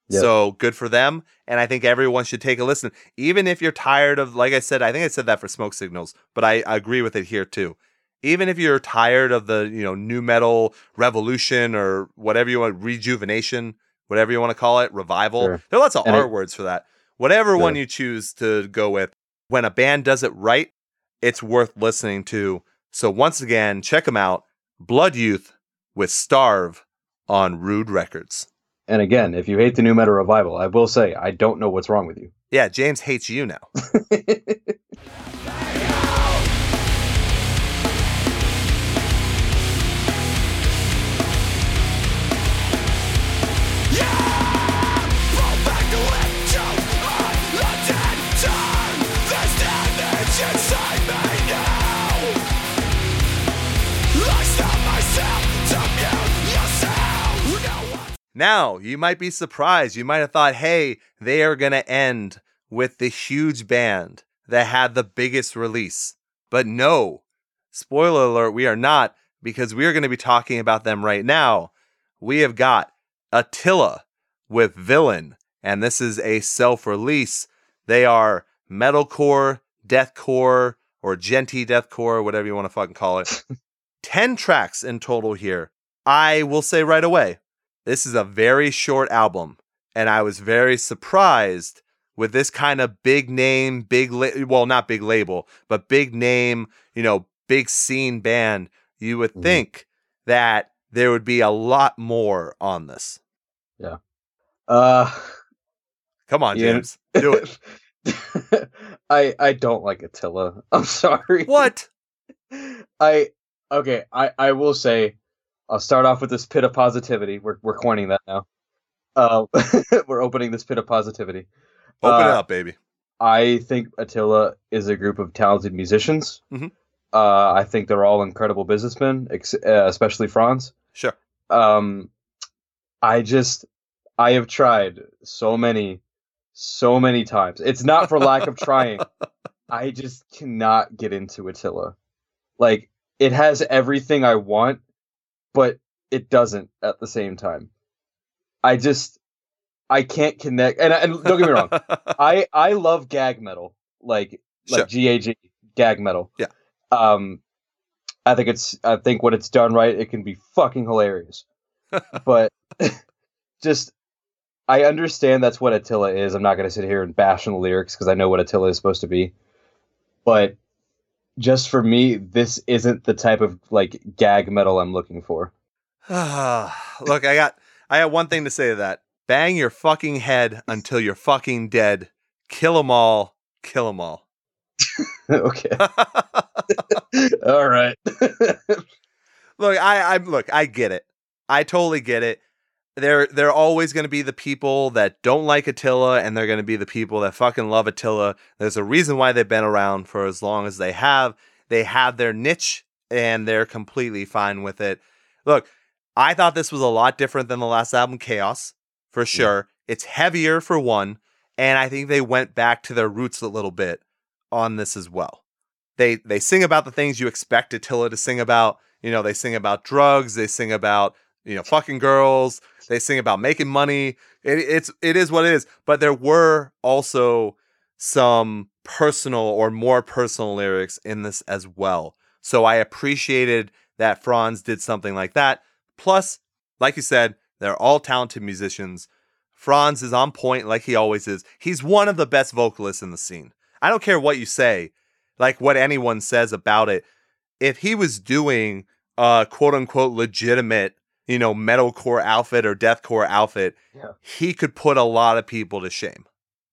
Yep. So good for them. And I think everyone should take a listen. Even if you're tired of, like I said, I think I said that for smoke signals, but I, I agree with it here too. Even if you're tired of the, you know, nu metal revolution or whatever you want, rejuvenation, whatever you want to call it, revival. Sure. There are lots of And it- art words for that. Whatever one you choose to go with, when a band does it right, it's worth listening to. So once again, check them out. Blood Youth with Starve on Rude Records. And again, if you hate the nu metal revival, I will say I don't know what's wrong with you. Yeah, James hates you now. Now, you might be surprised. You might have thought, hey, they are going to end with the huge band that had the biggest release. But no, spoiler alert, we are not because we are going to be talking about them right now. We have got Attila with Villain, and this is a self release. They are metalcore, deathcore, or djenty deathcore, whatever you want to fucking call it. 10 tracks in total here. I will say right away, this is a very short album, and I was very surprised with this kind of big name, big la- well, not big label, but big name, you know, big scene band. You would Mhm. think that there would be a lot more on this. Yeah. Uh, Come on, Yeah. James, do it. I I don't like Attila. I'm sorry. What? I okay. I I will say, I'll start off with this pit of positivity. We're we're coining that now. Uh, we're opening this pit of positivity. Open it Uh, up, baby. I think Attila is a group of talented musicians. Mhm. Uh, I think they're all incredible businessmen, ex- uh, especially Fronz. Sure. Um, I just, I have tried so many, so many times. It's not for lack of trying. I just cannot get into Attila. Like, it has everything I want, but it doesn't at the same time. I just, I can't connect. And, and don't get me wrong. I I love gag metal, like like GAG gag metal. Yeah. Um, I think it's I think when it's done right, it can be fucking hilarious. but just I understand that's what Attila is. I'm not going to sit here and bash on the lyrics because I know what Attila is supposed to be. But just for me, this isn't the type of like gag metal I'm looking for. Look, I got I got one thing to say to that. Bang your fucking head until you're fucking dead. Kill 'em all. Kill 'em all. okay. All right. look, I, I look, I get it. I totally get it. There, there are always going to be the people that don't like Attila, and they're going to be the people that fucking love Attila. There's a reason why they've been around for as long as they have. They have their niche, and they're completely fine with it. Look, I thought this was a lot different than the last album, Chaos, for sure. It's heavier for one, and I think they went back to their roots a little bit on this as well. They they sing about the things you expect Attila to sing about. You know, they sing about drugs, they sing about you know fucking girls, they sing about making money. It, it's it is what it is. But there were also some personal or more personal lyrics in this as well. So I appreciated that Fronz did something like that. Plus, like you said, they're all talented musicians. Fronz is on point like he always is. He's one of the best vocalists in the scene. I don't care what you say, like what anyone says about it. If he was doing a quote unquote legitimate, you know, metalcore outfit or deathcore outfit, Yeah. he could put a lot of people to shame.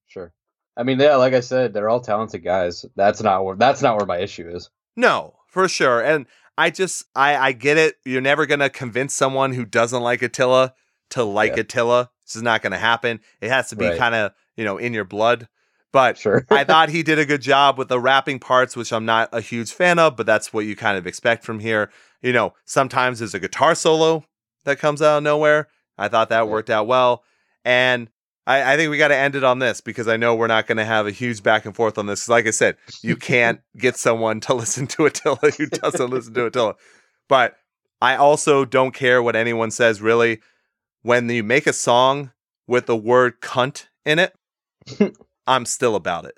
Sure. I mean, yeah, like I said, they're all talented guys. That's not where that's not where my issue is. No, for sure. And I just I I get it. You're never gonna convince someone who doesn't like Attila to like Yeah. Attila. This is not gonna happen. It has to be Right. kind of, you know, in your blood. But Sure. I thought he did a good job with the rapping parts, which I'm not a huge fan of, but that's what you kind of expect from here. You know, sometimes there's a guitar solo that comes out of nowhere. I thought that worked out well. And I, I think we got to end it on this because I know we're not going to have a huge back and forth on this. Like I said, you can't get someone to listen to Attila who doesn't listen to Attila. But I also don't care what anyone says, really. When you make a song with the word cunt in it, I'm still about it.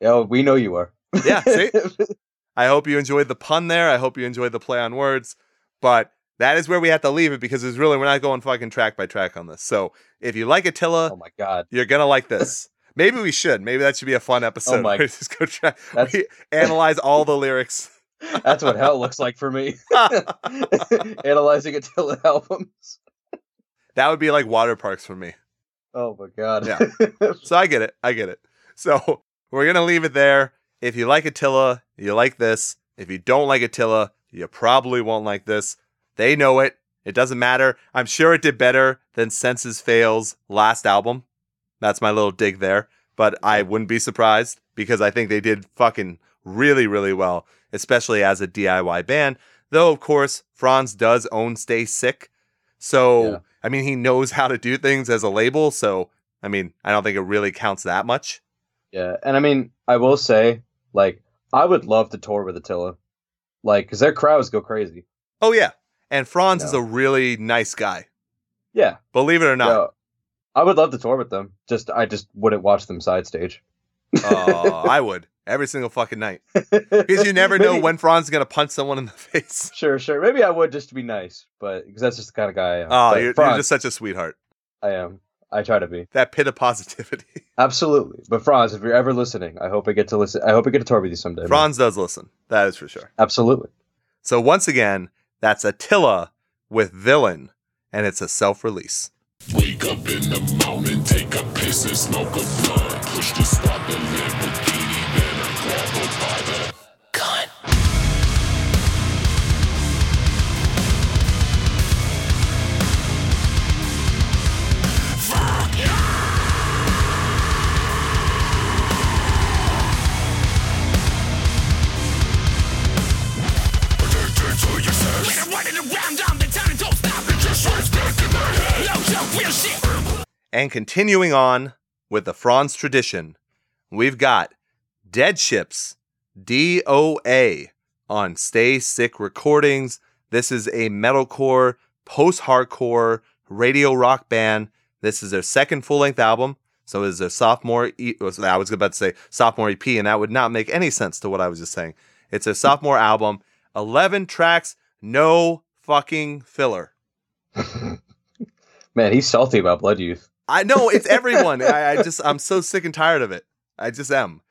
Yeah, we know you are. Yeah, see? I hope you enjoyed the pun there. I hope you enjoyed the play on words. But that is where we have to leave it because it's really, we're not going fucking track by track on this. So if you like Attila, oh my god. you're to like this. Maybe we should. Maybe that should be a fun oh episode. Oh my- just go track. We analyze all the lyrics. That's what hell looks like for me. Analyzing Attila albums. that would be like Waterparks for me. Oh my god. Yeah. So I get it. I get it. So we're to leave it there. If you like Attila, you like this. If you don't like Attila, you probably won't like this. They know it. It doesn't matter. I'm sure it did better than Senses Fail's last album. That's my little dig there. But I wouldn't be surprised because I think they did fucking really, really well, especially as a DIY band. Though, of course, Fronz does own Stay Sick. So, Yeah. I mean, he knows how to do things as a label. So, I mean, I don't think it really counts that much. Yeah, and I mean, I will say, like, I would love to tour with Attila, like, because their crowds go crazy. Oh, yeah. And Fronz is a really nice guy. Yeah, Believe it or not. yeah, I would love to tour with them. Just, I just wouldn't watch them side stage. Oh, I would every single fucking night. Because you never know Maybe- when Fronz is going to punch someone in the face. Sure, sure. Maybe I would just to be nice, but because that's just the kind of guy I am. Oh, you're, you're just such a sweetheart. I am. I try to be. That pit of positivity. Absolutely. But Fronz, if you're ever listening, I hope I get to listen. I hope I get to tour with you someday. man. Fronz does listen. That is for sure. Absolutely. So once again, that's Attila with Villain, and it's a self release. Wake up in the morning, take a piss and smoke a blunt. Push to start the Lamborghini, And continuing on with the Fronz tradition, we've got Dead Ships, DOA, on Stay Sick Recordings. This is a metalcore, post hardcore radio rock band. This is their second full length album. So it is their sophomore. E- I was about to say sophomore EP, and that would not make any sense to what I was just saying. It's a sophomore album, 11 tracks, no fucking filler. Man, he's salty about Blood Youth. I know it's everyone. I, I just I'm so sick and tired of it. I just am.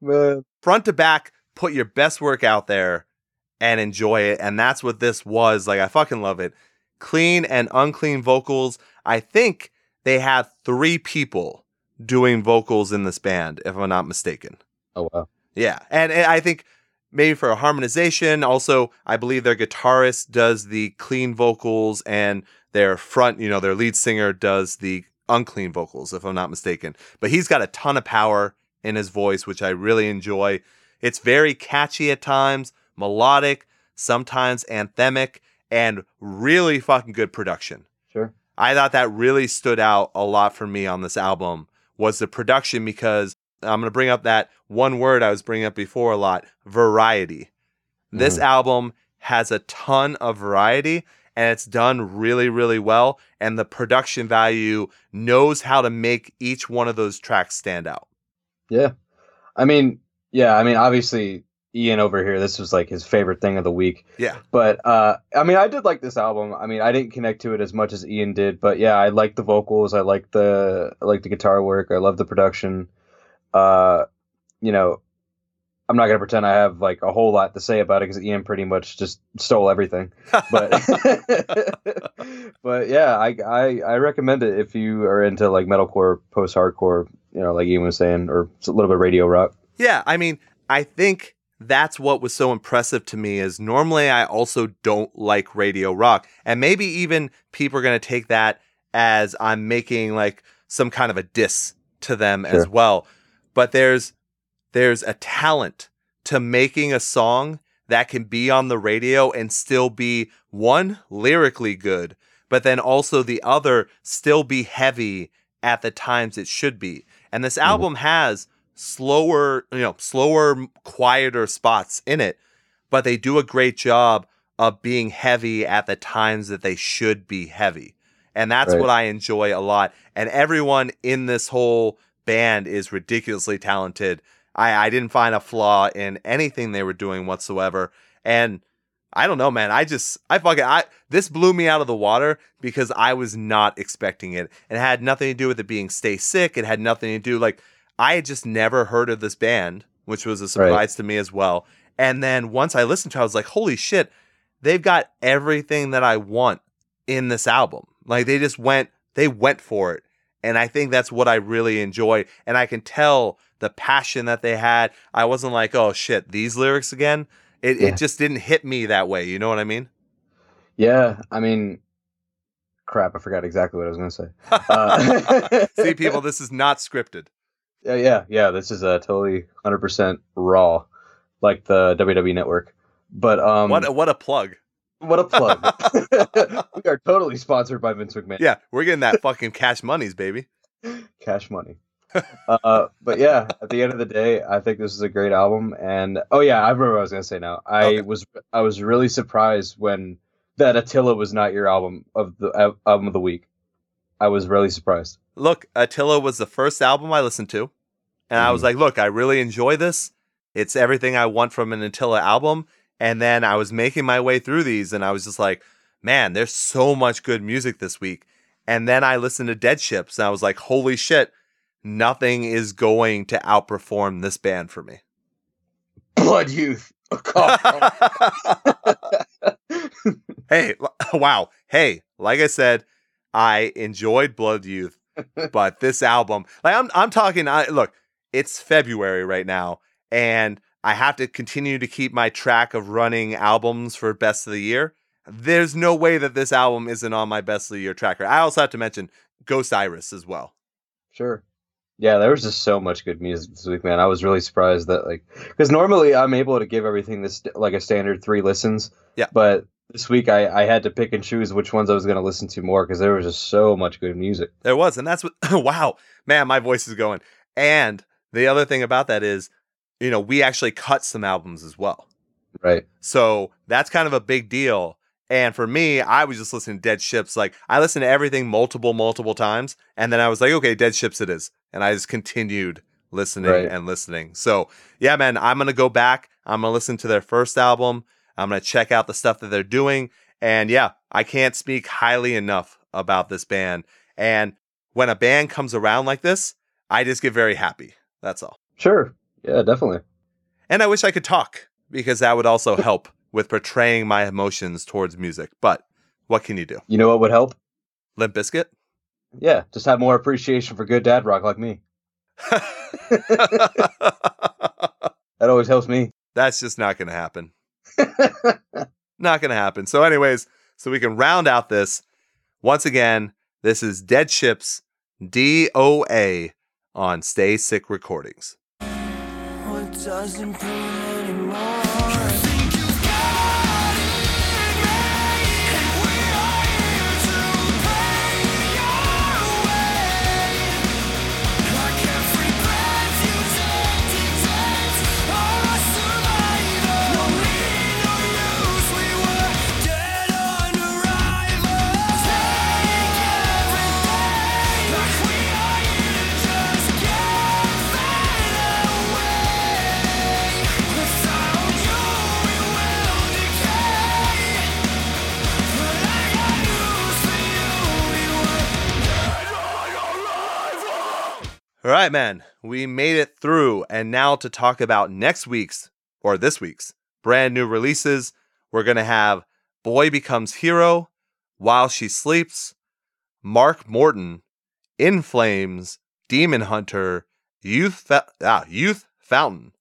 Man. Front to back, put your best work out there and enjoy it. And that's what this was. Like I fucking love it. Clean and unclean vocals. I think they had three people doing vocals in this band, if I'm not mistaken. Oh wow. Yeah, and, and I think maybe for a harmonization, also I believe their guitarist does the clean vocals, and their front, you know, their lead singer does the unclean vocals, if I'm not mistaken. But he's got a ton of power in his voice, which I really enjoy. It's very catchy at times, melodic, sometimes anthemic, and really fucking good production. Sure. I thought that really stood out a lot for me on this album was the production because I'm going to bring up that one word I was bringing up before a lot, variety. This Mhm. album has a ton of variety and it's done really really well and the production value knows how to make each one of those tracks stand out. Yeah. I mean, yeah, I mean, obviously Ian over here, this was like his favorite thing of the week. Yeah. But uh I mean, I did like this album. I mean, I didn't connect to it as much as Ian did, but yeah, I like the vocals, I like the I like the guitar work, I love the production. Uh you know, I'm not gonna pretend I have like a whole lot to say about it because Ian pretty much just stole everything. But but yeah, I, I I recommend it if you are into like metalcore, post hardcore, you know, like Ian was saying, or a little bit of radio rock. Yeah, I mean, I think that's what was so impressive to me is normally I also don't like radio rock. And maybe even people are going to take that as I'm making like some kind of a diss to them as well. But there's there's a talent to making a song that can be on the radio and still be one lyrically good, but then also the other still be heavy at the times it should be. And this mm-hmm. album has slower, you know, slower, quieter spots in it, but they do a great job of being heavy at the times that they should be heavy. And that's Right. what I enjoy a lot. And everyone in this whole band is ridiculously talented. I, I didn't find a flaw in anything they were doing whatsoever. And I don't know, man. I just, I fucking, I, this blew me out of the water because I was not expecting it. It had nothing to do with it being stay sick. It had nothing to do, like, I had just never heard of this band, which was a surprise to me as well. And then once I listened to it, I was like, holy shit, they've got everything that I want in this album. Like they just went, they went for it. And I think that's what I really enjoy. And I can tell the passion that they had. I wasn't like, oh shit, these lyrics again. It, Yeah. it just didn't hit me that way. You know what I mean? Yeah, I mean, crap, I forgot exactly what I was gonna say. Uh, See, people, this is not scripted. Yeah, yeah, yeah. This is a totally 100% raw, like the WWE Network. But um, what, a, what a plug. what a plug! we are totally sponsored by Vince McMahon. Yeah, we're getting that fucking cash monies, baby. cash money. Uh, but yeah, at the end of the day, I think this is a great album. And oh yeah, I remember what I was gonna say now. I Okay. was I was really surprised when that Attila was not your album of the uh, album of the week. I was really surprised. Look, Attila was the first album I listened to. And I was Mhm. like, look, I really enjoy this. It's everything I want from an Attila album. And then I was making my way through these and I was just like, man, there's so much good music this week. And then I listened to Dead Ships and I was like, holy shit, nothing is going to outperform this band for me. Blood Youth. Hey, wow. Hey, like I said, I enjoyed Blood Youth, but this album, like I'm I'm talking I look, it's February right now and I have to continue to keep my track of running albums for best of the year. There's no way that this album isn't on my best of the year tracker. I also have to mention Ghost Iris as well. Sure. Yeah, there was just so much good music this week, man. I was really surprised that like because normally I'm able to give everything this like a standard three listens. Yeah. But this week I I had to pick and choose which ones I was going to listen to more because there was just so much good music. There was, and that's what wow, man, my voice is going. And the other thing about that is, you know, we actually cut some albums as well. Right. So that's kind of a big deal. And for me, I was just listening to Dead Ships. Like I listened to everything multiple, multiple times. And then I was like, okay, Dead Ships it is. And I just continued listening Right. and listening. So yeah, man, I'm to go back. I'm to listen to their first album. I'm to check out the stuff that they're doing. And yeah, I can't speak highly enough about this band. And when a band comes around like this, I just get very happy. That's all. Sure. Yeah, definitely. And I wish I could talk because that would also help with portraying my emotions towards music. But what can you do? You know what would help? Limp Bizkit? Yeah, just have more appreciation for good dad rock like me. That always helps me. That's just not going to happen. not going to happen. So, anyways, so we can round out this. Once again, this is Dead Ships DOA on Stay Sick Recordings. All right, man, we made it through. And now to talk about next week's or this week's brand new releases, we're going to have Boy Becomes Hero, While She Sleeps, Mark Morton, In Flames, Demon Hunter, Youth, Fa- ah, Youth Fountain,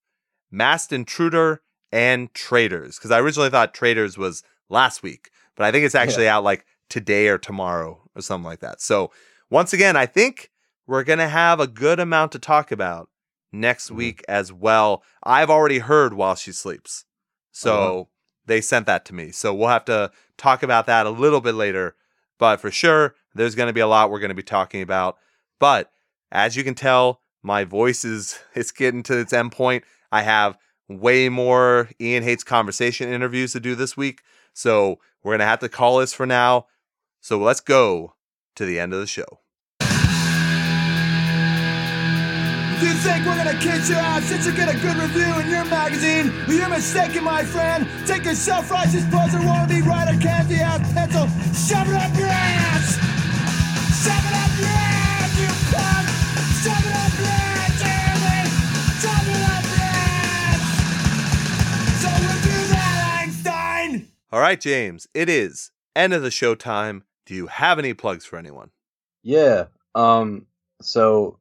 Masked Intruder, and Traitors. Because I originally thought Traitors was last week, but I think it's actually out like today or tomorrow or something like that. So once again, I think we're going to have a good amount to talk about next Mhm. week as well. I've already heard while she sleeps. So Oh, wow. they sent that to me. So we'll have to talk about that a little bit later. But for sure, there's going to be a lot we're going to be talking about. But as you can tell, my voice is it's getting to its end point. I have way more Ian Hates conversation interviews to do this week. So we're going to have to call this for now. So let's go to the end of the show. You think we're gonna kiss your ass since you get a good review in your magazine? Well, you're mistaken, my friend. Take a self-righteous poser wannabe writer candy ass pencil, shove it up your ass! Shove it up your ass, you punk! Shove it up your ass, Jeremy! Shove it up your ass! So we'll that, Einstein! All right, James, it is end of the show time. Do you have any plugs for anyone? Yeah. Um. So,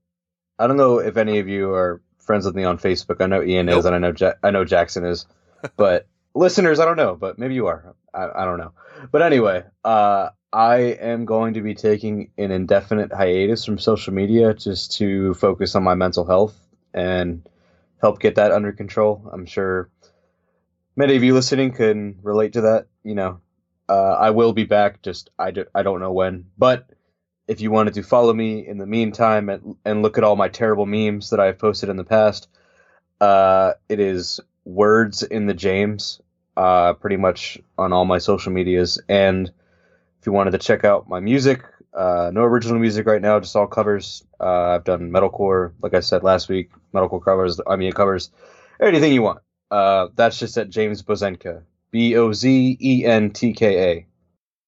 I don't know if any of you are friends with me on Facebook. I know Ian Nope. is, and I know ja- I know Jackson is, but listeners, I don't know. But maybe you are. I, I don't know. But anyway, uh, I am going to be taking an indefinite hiatus from social media just to focus on my mental health and help get that under control. I'm sure many of you listening can relate to that. You know, uh, I will be back. Just I, do, I don't know when, but if you wanted to follow me in the meantime and, and look at all my terrible memes that I've posted in the past, uh, it is words in the James, uh, pretty much on all my social medias. And if you wanted to check out my music, uh, no original music right now, just all covers. Uh, I've done metalcore, like I said last week, metalcore covers. I mean, covers anything you want. Uh, that's just at James Bozentka, B O Z E N T K A.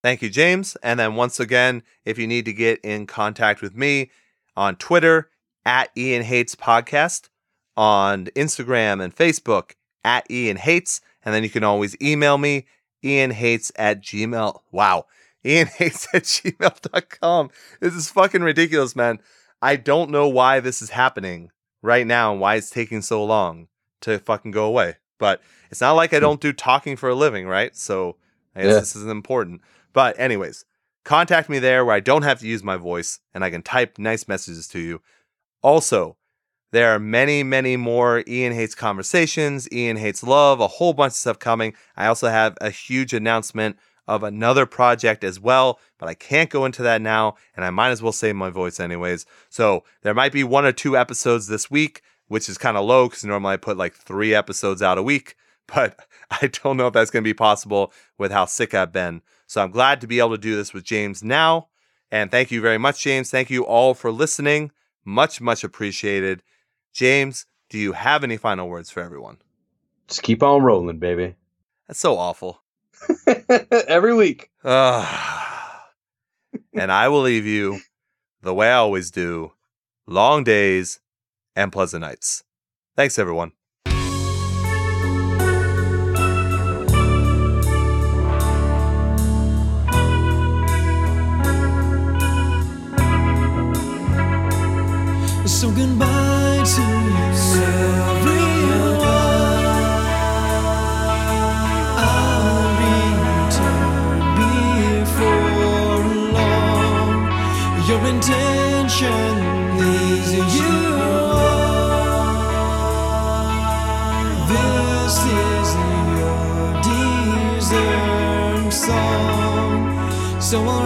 Thank you, James. And then once again, if you need to get in contact with me on Twitter at Ian Hates Podcast, on Instagram and Facebook at Ian Hates, and then you can always email me, Ian Hates at Gmail. Wow. Ian Hates at gmail.com. This is fucking ridiculous, man. I don't know why this is happening right now and why it's taking so long to fucking go away. But it's not like I hmm. don't do talking for a living, right? So I guess Yeah. this is important. But anyways, contact me there where I don't have to use my voice and I can type nice messages to you. Also, there are many, many more Ian Hates conversations, Ian Hates love, a whole bunch of stuff coming. I also have a huge announcement of another project as well, but I can't go into that now, and I might as well save my voice anyways. So there might be one or two episodes this week, which is kind of low because normally I put like three episodes out a week, but I don't know if that's going to be possible with how sick I've been. So I'm glad to be able to do this with James now. And thank you very much, James. Thank you all for listening. Much, much appreciated. James, do you have any final words for everyone? Just keep on rolling, baby. That's so awful. Every week. Ah. and I will leave you the way I always do long days and pleasant nights. Thanks, everyone. So goodbye to you, everyone. I'll long. Your intention is you. This is your deserved song. So